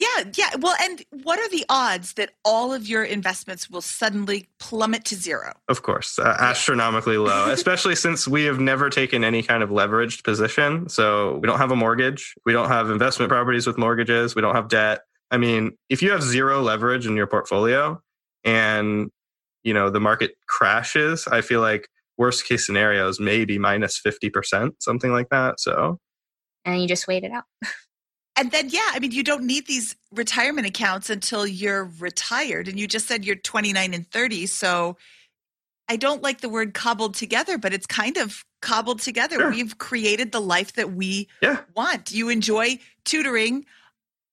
Yeah, yeah. Well, and what are the odds that all of your investments will suddenly plummet to zero? Of course, uh, astronomically low, especially since we have never taken any kind of leveraged position. So we don't have a mortgage. We don't have investment properties with mortgages. We don't have debt. I mean, if you have zero leverage in your portfolio and, you know, the market crashes, I feel like worst case scenarios maybe minus 50%, something like that. So, and you just wait it out. And then, yeah, I mean, you don't need these retirement accounts until you're retired. And you just said you're 29 and 30. So I don't like the word cobbled together, but it's kind of cobbled together. Sure. We've created the life that we yeah. want. You enjoy tutoring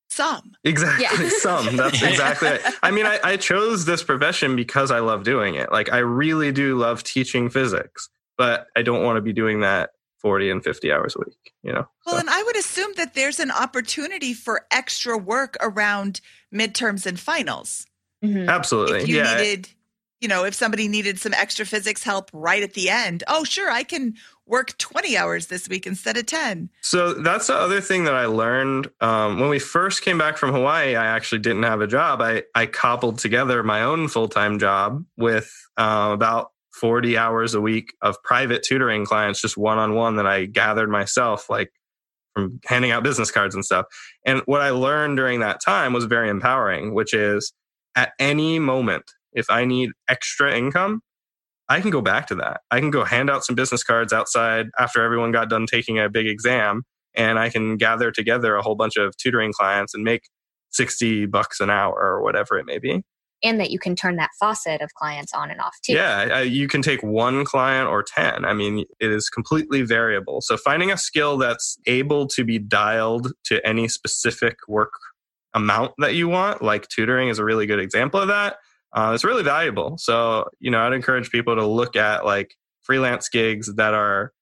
some. Exactly. Yeah. some. That's exactly it. I mean, I, I chose this profession because I love doing it. Like, I really do love teaching physics, but I don't want to be doing that 40 and 50 hours a week, you know? Well, so. and I would assume that there's an opportunity for extra work around midterms and finals. Mm-hmm. Absolutely. If you yeah. needed, you know, if somebody needed some extra physics help right at the end, oh, sure, I can work 20 hours this week instead of 10. So that's the other thing that I learned. Um, when we first came back from Hawaii, I actually didn't have a job. I, I cobbled together my own full time job with uh, about 40 hours a week of private tutoring clients, just one on one that I gathered myself, like from handing out business cards and stuff. And what I learned during that time was very empowering, which is at any moment, if I need extra income, I can go back to that. I can go hand out some business cards outside after everyone got done taking a big exam, and I can gather together a whole bunch of tutoring clients and make 60 bucks an hour or whatever it may be and that you can turn that faucet of clients on and off too. Yeah, you can take one client or 10. I mean, it is completely variable. So finding a skill that's able to be dialed to any specific work amount that you want, like tutoring is a really good example of that. Uh, it's really valuable. So, you know, I'd encourage people to look at like freelance gigs that are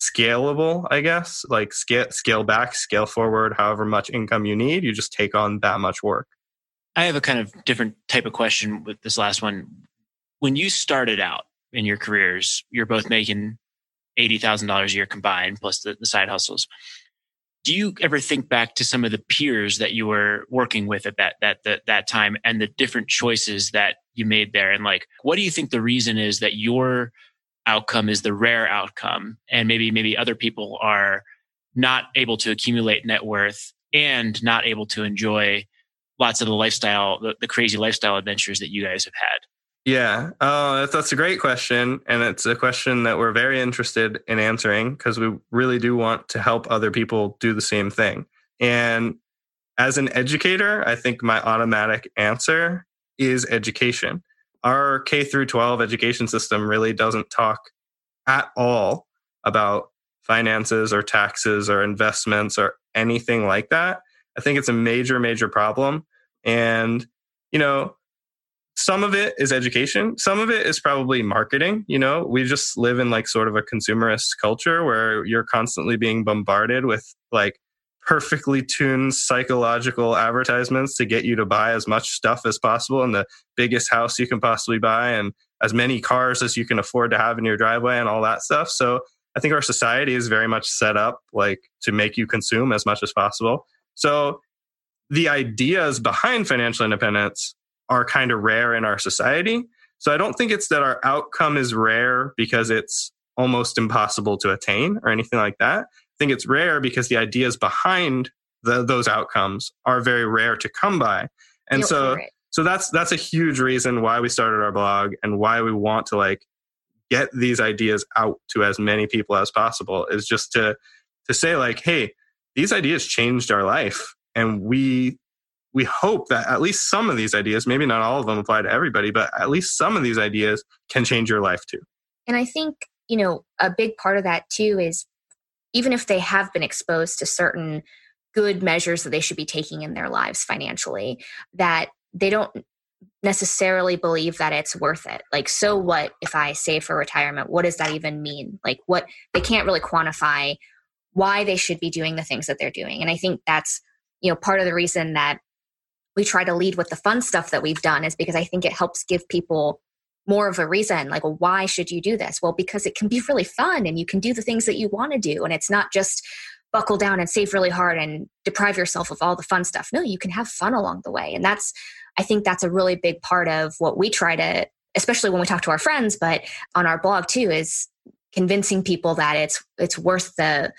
scalable, I guess, like scale, scale back, scale forward, however much income you need, you just take on that much work. I have a kind of different type of question with this last one. When you started out in your careers, you're both making eighty thousand dollars a year combined, plus the, the side hustles. Do you ever think back to some of the peers that you were working with at that that that, that time and the different choices that you made there? And like, what do you think the reason is that your outcome is the rare outcome, and maybe maybe other people are not able to accumulate net worth and not able to enjoy lots of the lifestyle, the, the crazy lifestyle adventures that you guys have had? Yeah, uh, that's, that's a great question. And it's a question that we're very interested in answering because we really do want to help other people do the same thing. And as an educator, I think my automatic answer is education. Our K through 12 education system really doesn't talk at all about finances or taxes or investments or anything like that. I think it's a major, major problem. And, you know, some of it is education. Some of it is probably marketing. You know, we just live in like sort of a consumerist culture where you're constantly being bombarded with like perfectly tuned psychological advertisements to get you to buy as much stuff as possible and the biggest house you can possibly buy and as many cars as you can afford to have in your driveway and all that stuff. So I think our society is very much set up like to make you consume as much as possible. So the ideas behind financial independence are kind of rare in our society. So I don't think it's that our outcome is rare because it's almost impossible to attain or anything like that. I think it's rare because the ideas behind the, those outcomes are very rare to come by. And so so that's that's a huge reason why we started our blog and why we want to like get these ideas out to as many people as possible is just to to say like hey these ideas changed our life and we we hope that at least some of these ideas maybe not all of them apply to everybody but at least some of these ideas can change your life too. And i think you know a big part of that too is even if they have been exposed to certain good measures that they should be taking in their lives financially that they don't necessarily believe that it's worth it. Like so what if i save for retirement? What does that even mean? Like what they can't really quantify why they should be doing the things that they're doing. And i think that's you know part of the reason that we try to lead with the fun stuff that we've done is because i think it helps give people more of a reason like well, why should you do this well because it can be really fun and you can do the things that you want to do and it's not just buckle down and save really hard and deprive yourself of all the fun stuff. No, you can have fun along the way. And that's, I think that's a really big part of what we try to, especially when we talk to our friends, but on our blog too, is convincing people that it's it's worth the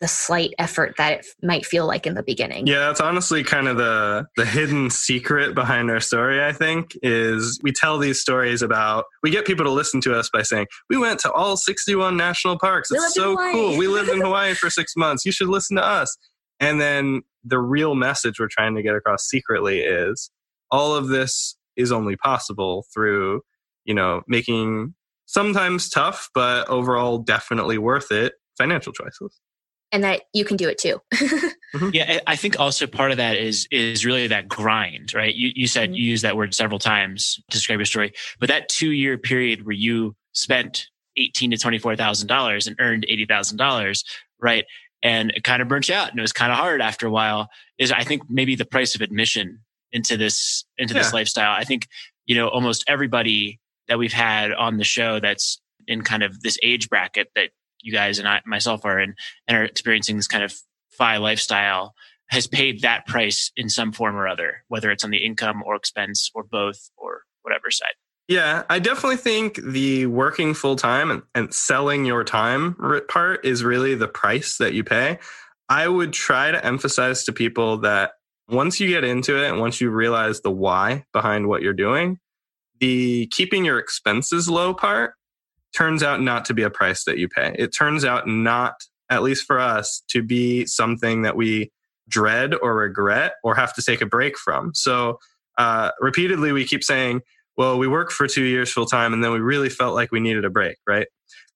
the slight effort that it might feel like in the beginning. Yeah, that's honestly kind of the the hidden secret behind our story, I think, is we tell these stories about we get people to listen to us by saying, "We went to all 61 national parks. It's so cool. We lived in Hawaii for 6 months. You should listen to us." And then the real message we're trying to get across secretly is all of this is only possible through, you know, making sometimes tough, but overall definitely worth it financial choices and that you can do it too. mm-hmm. Yeah, I think also part of that is is really that grind, right? You you said mm-hmm. you used that word several times to describe your story, but that two year period where you spent eighteen to twenty four thousand dollars and earned eighty thousand dollars, right? And it kind of burnt you out, and it was kind of hard after a while. Is I think maybe the price of admission into this into yeah. this lifestyle. I think you know almost everybody that we've had on the show that's in kind of this age bracket that you guys and I myself are in and are experiencing this kind of FI lifestyle has paid that price in some form or other, whether it's on the income or expense or both or whatever side. Yeah, I definitely think the working full time and, and selling your time part is really the price that you pay. I would try to emphasize to people that once you get into it and once you realize the why behind what you're doing, the keeping your expenses low part turns out not to be a price that you pay. It turns out not, at least for us, to be something that we dread or regret or have to take a break from. So uh, repeatedly, we keep saying, well, we worked for two years full time and then we really felt like we needed a break, right?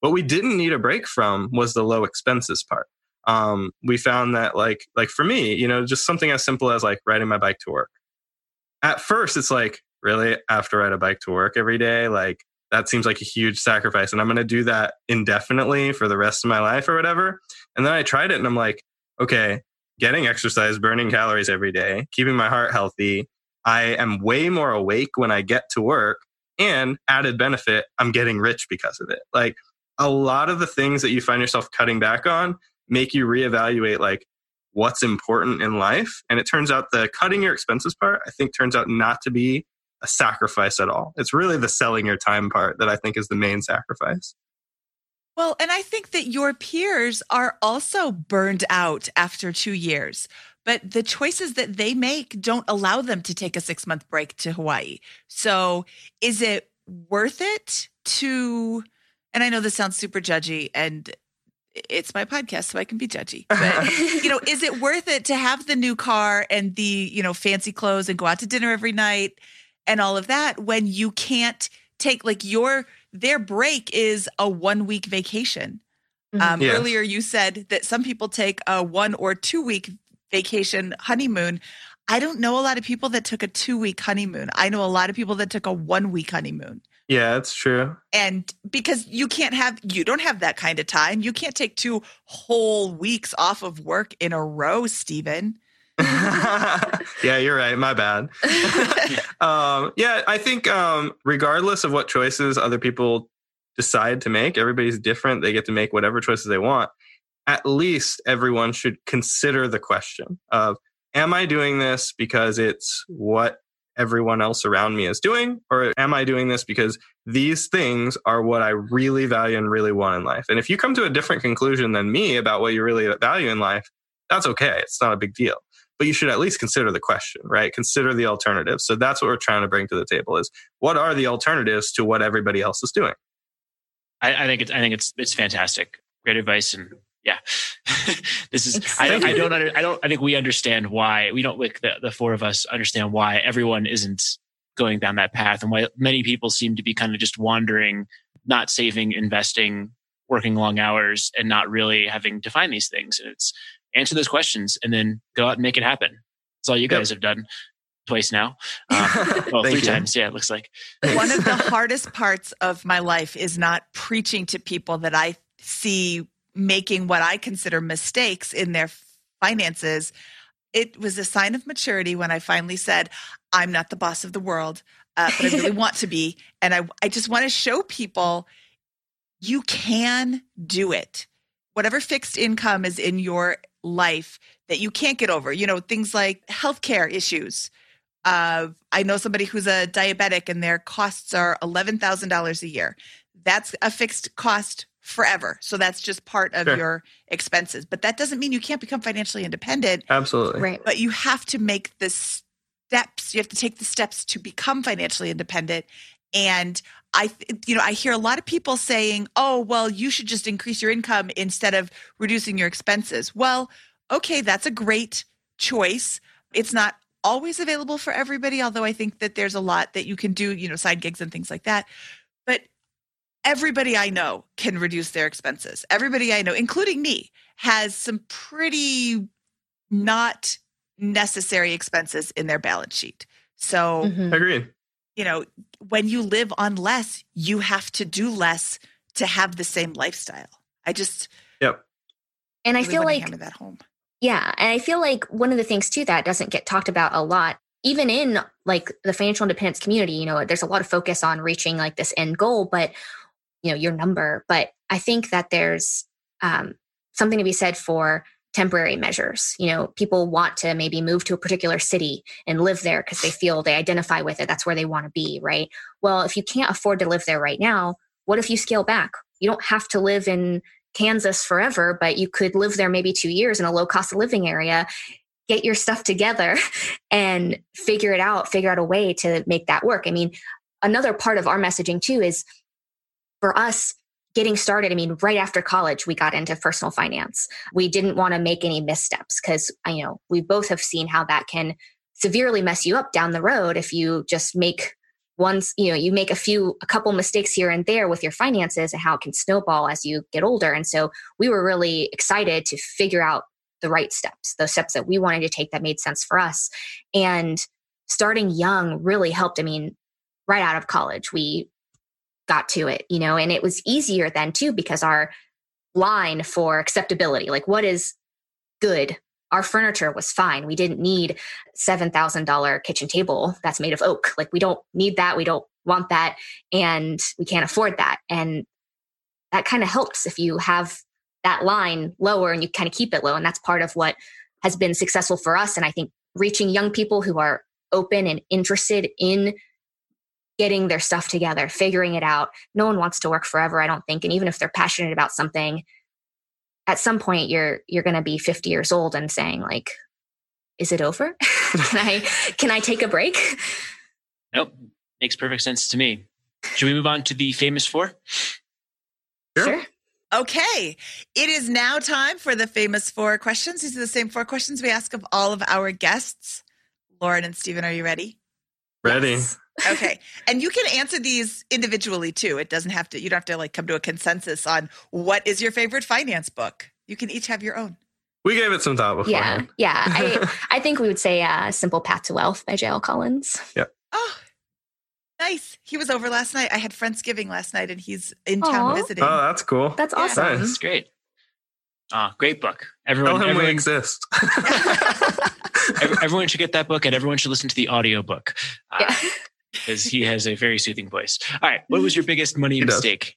What we didn't need a break from was the low expenses part. Um, we found that like like for me, you know, just something as simple as like riding my bike to work. At first, it's like, really, I have to ride a bike to work every day? Like, that seems like a huge sacrifice and i'm going to do that indefinitely for the rest of my life or whatever. And then i tried it and i'm like okay getting exercise burning calories every day keeping my heart healthy i am way more awake when i get to work and added benefit i'm getting rich because of it. Like a lot of the things that you find yourself cutting back on make you reevaluate like what's important in life and it turns out the cutting your expenses part i think turns out not to be a sacrifice at all. It's really the selling your time part that I think is the main sacrifice. Well, and I think that your peers are also burned out after two years, but the choices that they make don't allow them to take a six month break to Hawaii. So is it worth it to, and I know this sounds super judgy and it's my podcast so i can be judgy but you know is it worth it to have the new car and the you know fancy clothes and go out to dinner every night and all of that when you can't take like your their break is a one week vacation. Mm-hmm. Um, yes. Earlier, you said that some people take a one or two week vacation honeymoon. I don't know a lot of people that took a two week honeymoon. I know a lot of people that took a one week honeymoon. Yeah, that's true. And because you can't have, you don't have that kind of time. You can't take two whole weeks off of work in a row, Stephen. yeah, you're right. My bad. um, yeah, I think um, regardless of what choices other people decide to make, everybody's different. They get to make whatever choices they want. At least everyone should consider the question of Am I doing this because it's what everyone else around me is doing? Or am I doing this because these things are what I really value and really want in life? And if you come to a different conclusion than me about what you really value in life, that's okay. It's not a big deal but you should at least consider the question, right? Consider the alternatives. So that's what we're trying to bring to the table is what are the alternatives to what everybody else is doing? I, I think it's, I think it's, it's fantastic. Great advice. And yeah, this is, I, I, don't, under, I don't, I think we understand why we don't, like the, the four of us understand why everyone isn't going down that path and why many people seem to be kind of just wandering, not saving, investing, working long hours and not really having to find these things. And it's, answer those questions and then go out and make it happen. That's all you guys yep. have done twice now. Um, well, three you. times. Yeah, it looks like. One of the hardest parts of my life is not preaching to people that I see making what I consider mistakes in their finances. It was a sign of maturity when I finally said, I'm not the boss of the world, uh, but I really want to be. And I, I just want to show people you can do it. Whatever fixed income is in your life that you can't get over. You know, things like healthcare issues. Uh, I know somebody who's a diabetic and their costs are $11,000 a year. That's a fixed cost forever. So that's just part of Sure. your expenses. But that doesn't mean you can't become financially independent Absolutely. Right. but you have to make the steps you have to take the steps to become financially independent and i you know i hear a lot of people saying oh well you should just increase your income instead of reducing your expenses well okay that's a great choice it's not always available for everybody although i think that there's a lot that you can do you know side gigs and things like that but everybody i know can reduce their expenses everybody i know including me has some pretty not necessary expenses in their balance sheet. So, Mhm. Agreed. You know, when you live on less, you have to do less to have the same lifestyle. I just Yep. And I feel like that home. Yeah. And I feel like one of the things too that doesn't get talked about a lot, even in like the financial independence community, you know, there's a lot of focus on reaching like this end goal, but you know, your number. But I think that there's um, something to be said for temporary measures. You know, people want to maybe move to a particular city and live there because they feel they identify with it. That's where they want to be, right? Well, if you can't afford to live there right now, what if you scale back? You don't have to live in Kansas forever, but you could live there maybe two years in a low cost living area, get your stuff together and figure it out, figure out a way to make that work. I mean, another part of our messaging too is for us getting started. I mean, right after college, we got into personal finance. We didn't want to make any missteps because, you know, we both have seen how that can severely mess you up down the road if you just make once you know you make a few a couple mistakes here and there with your finances and how it can snowball as you get older and so we were really excited to figure out the right steps those steps that we wanted to take that made sense for us and starting young really helped i mean right out of college we got to it you know and it was easier then too because our line for acceptability like what is good? Our furniture was fine. We didn't need $7000 kitchen table that's made of oak. Like we don't need that. We don't want that. And we can't afford that. And that kind of helps if you have that line lower and you kind of keep it low. And that's part of what has been successful for us. And i think reaching young people who are open and interested in getting their stuff together figuring it out no one wants to work forever i don't think and even if they're passionate about something at some point you're you're going to be 50 years old and saying like is it over can i can i take a break Nope. Makes perfect sense to me. Should we move on to the famous four? Sure. Okay. It is now time for the famous four questions. These are the same four questions we ask of all of our guests. Lauren and Stephen, are you ready? Ready. Yes. Okay. and you can answer these individually too. It doesn't have to, you don't have to like come to a consensus on what is your favorite finance book. You can each have your own. We gave it some thought before. yeah yeah i i think we would say uh simple path to wealth by jl collins Yep. Oh, nice. He was over last night. I had Friendsgiving last night and he's in town visiting. Oh, that's cool. that's Yeah. awesome Nice. That's great. Ah, great book. Tell Everyone, we everyone, exist. everyone should get that book and everyone should listen to the audiobook Yeah. Because he has a very soothing voice. All right. What was your biggest money He does. mistake?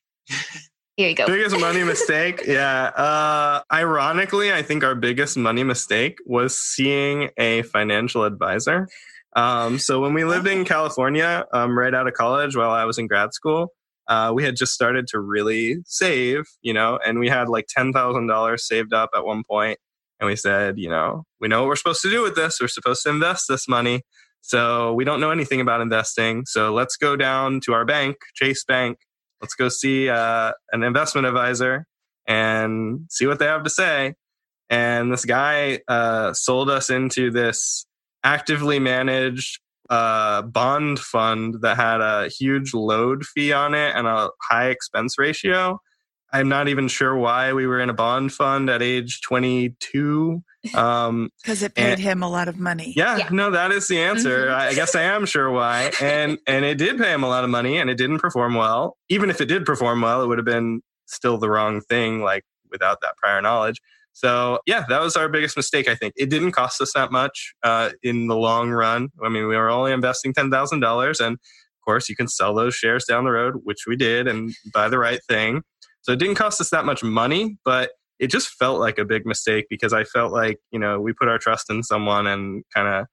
here you go biggest money mistake yeah uh ironically i think our biggest money mistake was seeing a financial advisor um so when we lived in california um right out of college while i was in grad school uh we had just started to really save you know and we had like $10000 saved up at one point and we said you know we know what we're supposed to do with this we're supposed to invest this money so we don't know anything about investing so let's go down to our bank chase bank let's go see uh, an investment advisor and see what they have to say. And this guy uh, sold us into this actively managed uh, bond fund that had a huge load fee on it and a high expense ratio. I'm not even sure why we were in a bond fund at age 22. Um, Because it paid And- him a lot of money. yeah, Yeah. no, that is the answer. Mhm. I guess I am sure why. And and it did pay him a lot of money and it didn't perform well. Even if it did perform well, it would have been still the wrong thing, like without that prior knowledge. So yeah, that was our biggest mistake, I think. It didn't cost us that much uh, in the long run. I mean, we were only investing ten thousand dollars and of course you can sell those shares down the road, which we did, and buy the right thing. So it didn't cost us that much money, but it just felt like a big mistake because I felt like, you know, we put our trust in someone and kind of,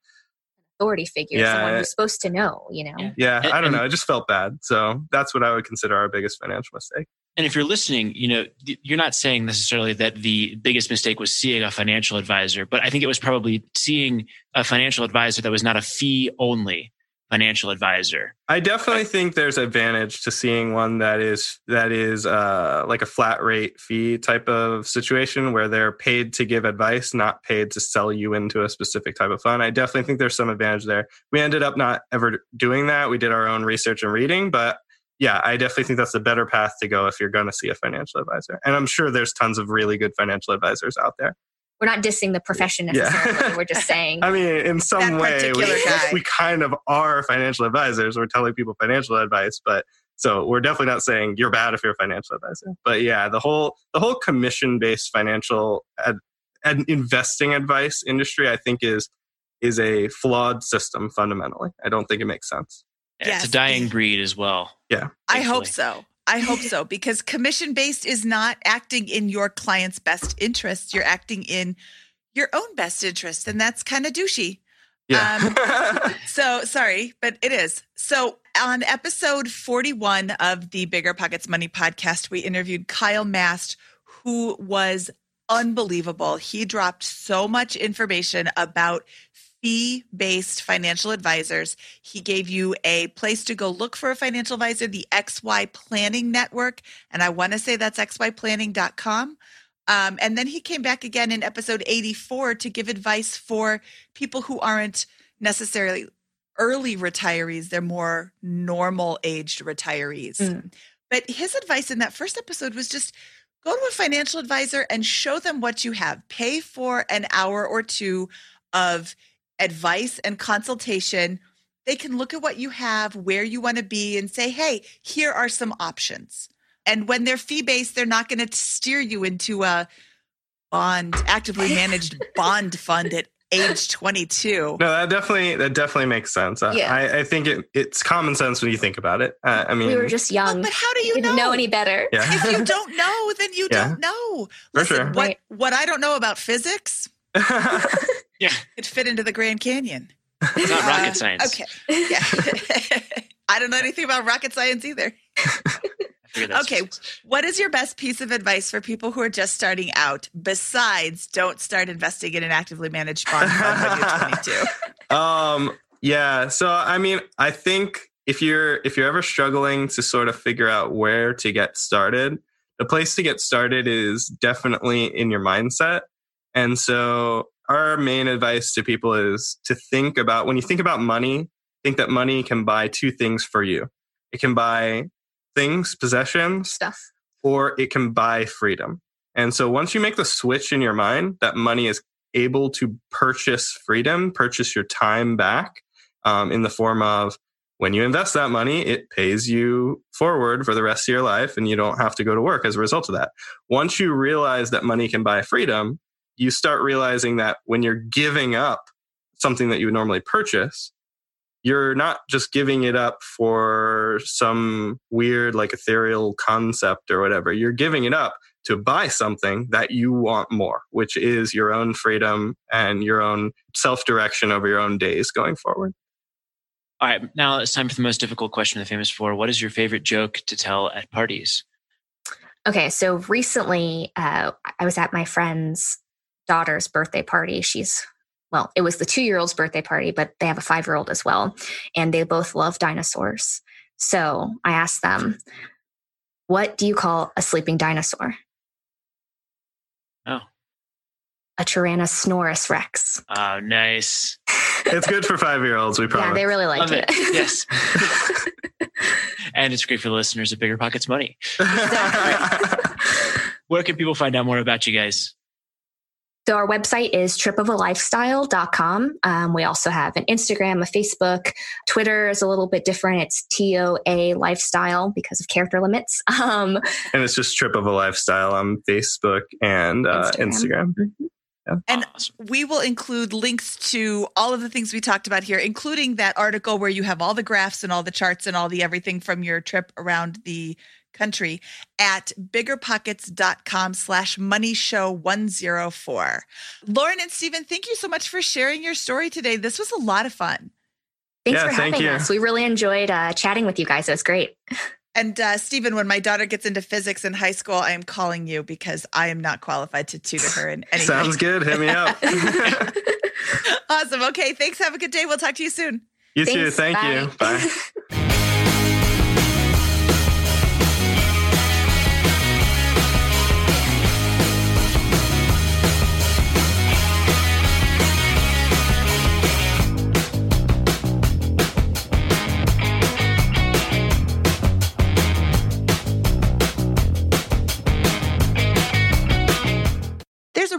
authority figure, Yeah. someone who's supposed to know, you know? Yeah. yeah, And- I don't know. It just felt bad. So that's what I would consider our biggest financial mistake. And if you're listening, you know, you're not saying necessarily that the biggest mistake was seeing a financial advisor, but I think it was probably seeing a financial advisor that was not a fee only financial advisor. I definitely think there's advantage to seeing one that is that is uh, like a flat rate fee type of situation where they're paid to give advice, not paid to sell you into a specific type of fund. I definitely think there's some advantage there. We ended up not ever doing that. We did our own research and reading, but yeah, I definitely think that's the better path to go if you're going to see a financial advisor. And I'm sure there's tons of really good financial advisors out there. We're not dissing the profession Yeah. necessarily. We're just saying I mean, in some way, we, we kind of are financial advisors. We're telling people financial advice, but so we're definitely not saying you're bad if you're a financial advisor. But yeah, the whole the whole commission based financial ad, ad, investing advice industry, I think is is a flawed system fundamentally. I don't think it makes sense. It's Yes. a dying breed as well. Yeah. I hope so. I hope so because commission based is not acting in your client's best interest. You're acting in your own best interest, and that's kind of douchey. Yeah. Um, so sorry, but it is. So on episode 41 of the Bigger Pockets Money podcast, we interviewed Kyle Mast, who was unbelievable. He dropped so much information about fee based financial advisors. He gave you a place to go look for a financial advisor, the XY Planning Network. And I want to say that's xyplanning.com. Um, and then he came back again in episode 84 to give advice for people who aren't necessarily early retirees, they're more normal aged retirees. Mm. But his advice in that first episode was just go to a financial advisor and show them what you have. Pay for an hour or two of advice and consultation. They can look at what you have, where you want to be, and say, hey, here are some options. And when they're fee based, they're not going to steer you into a bond, actively managed bond fund at age 22. no, that definitely that definitely makes sense. I- Yeah. I, I think it, it's common sense when you think about it. Uh, I mean, we were just Well, young. but how do you didn't know? know any better. yeah. if you don't know, then you Yeah. don't know. For sure. what Right. what I don't know about physics Yeah. It fit into the Grand Canyon. It's not Uh, rocket science. Okay. Yeah. I don't know anything about rocket science either. I figured that's Okay. just- What is your best piece of advice for people who are just starting out besides don't start investing in an actively managed bond fund when you're 22? um yeah so i mean i think if you're if you're ever struggling to sort of figure out where to get started the place to get started is definitely in your mindset and so our main advice to people is to think about when you think about money think that money can buy two things for you it can buy things possessions Stuff. or it can buy freedom. And so once you make the switch in your mind that money is able to purchase freedom, purchase your time back um, in the form of when you invest that money, it pays you forward for the rest of your life and you don't have to go to work as a result of that. Once you realize that money can buy freedom, you start realizing that when you're giving up something that you would normally purchase, you're not just giving it up for some weird, like ethereal concept or whatever. You're giving it up to buy something that you want more, which is your own freedom and your own self direction over your own days going forward. All right. Now it's time for the most difficult question of the famous four. What is your favorite joke to tell at parties? Okay, so recently uh, I was at my friend's daughter's birthday party. She's, well, it was the two year old's birthday party, but they have a five year old as well. And they both love dinosaurs. So I asked them, what do you call a sleeping dinosaur? Oh. A Tyrannosaurus Rex. Oh, nice. It's good for five year olds, we probably. Yeah, they really liked Love it. it. yes. and it's great for the listeners of Bigger Pockets Money. Where can people find out more about you guys? So our website is tripofalifestyle.com. Um, we also have an Instagram, a Facebook. Twitter is a little bit different. It's TOA lifestyle because of character limits. Um, and it's just Trip of a Lifestyle on Facebook and uh, Instagram. Instagram. mhm. And Awesome. we will include links to all of the things we talked about here, including that article where you have all the graphs and all the charts and all the everything from your trip around the country at biggerpockets.com slash money show 104. Lauren and Stephen, thank you so much for sharing your story today. This was a lot of fun. Thanks Yeah, for thank having you. us. We really enjoyed uh, chatting with you guys. It was great. And uh, Stephen, when my daughter gets into physics in high school, I am calling you because I am not qualified to tutor her in anything. Sounds good. Hit me up. awesome. Okay. Thanks. Have a good day. We'll talk to you soon. you too. Thanks. Thank you. Bye.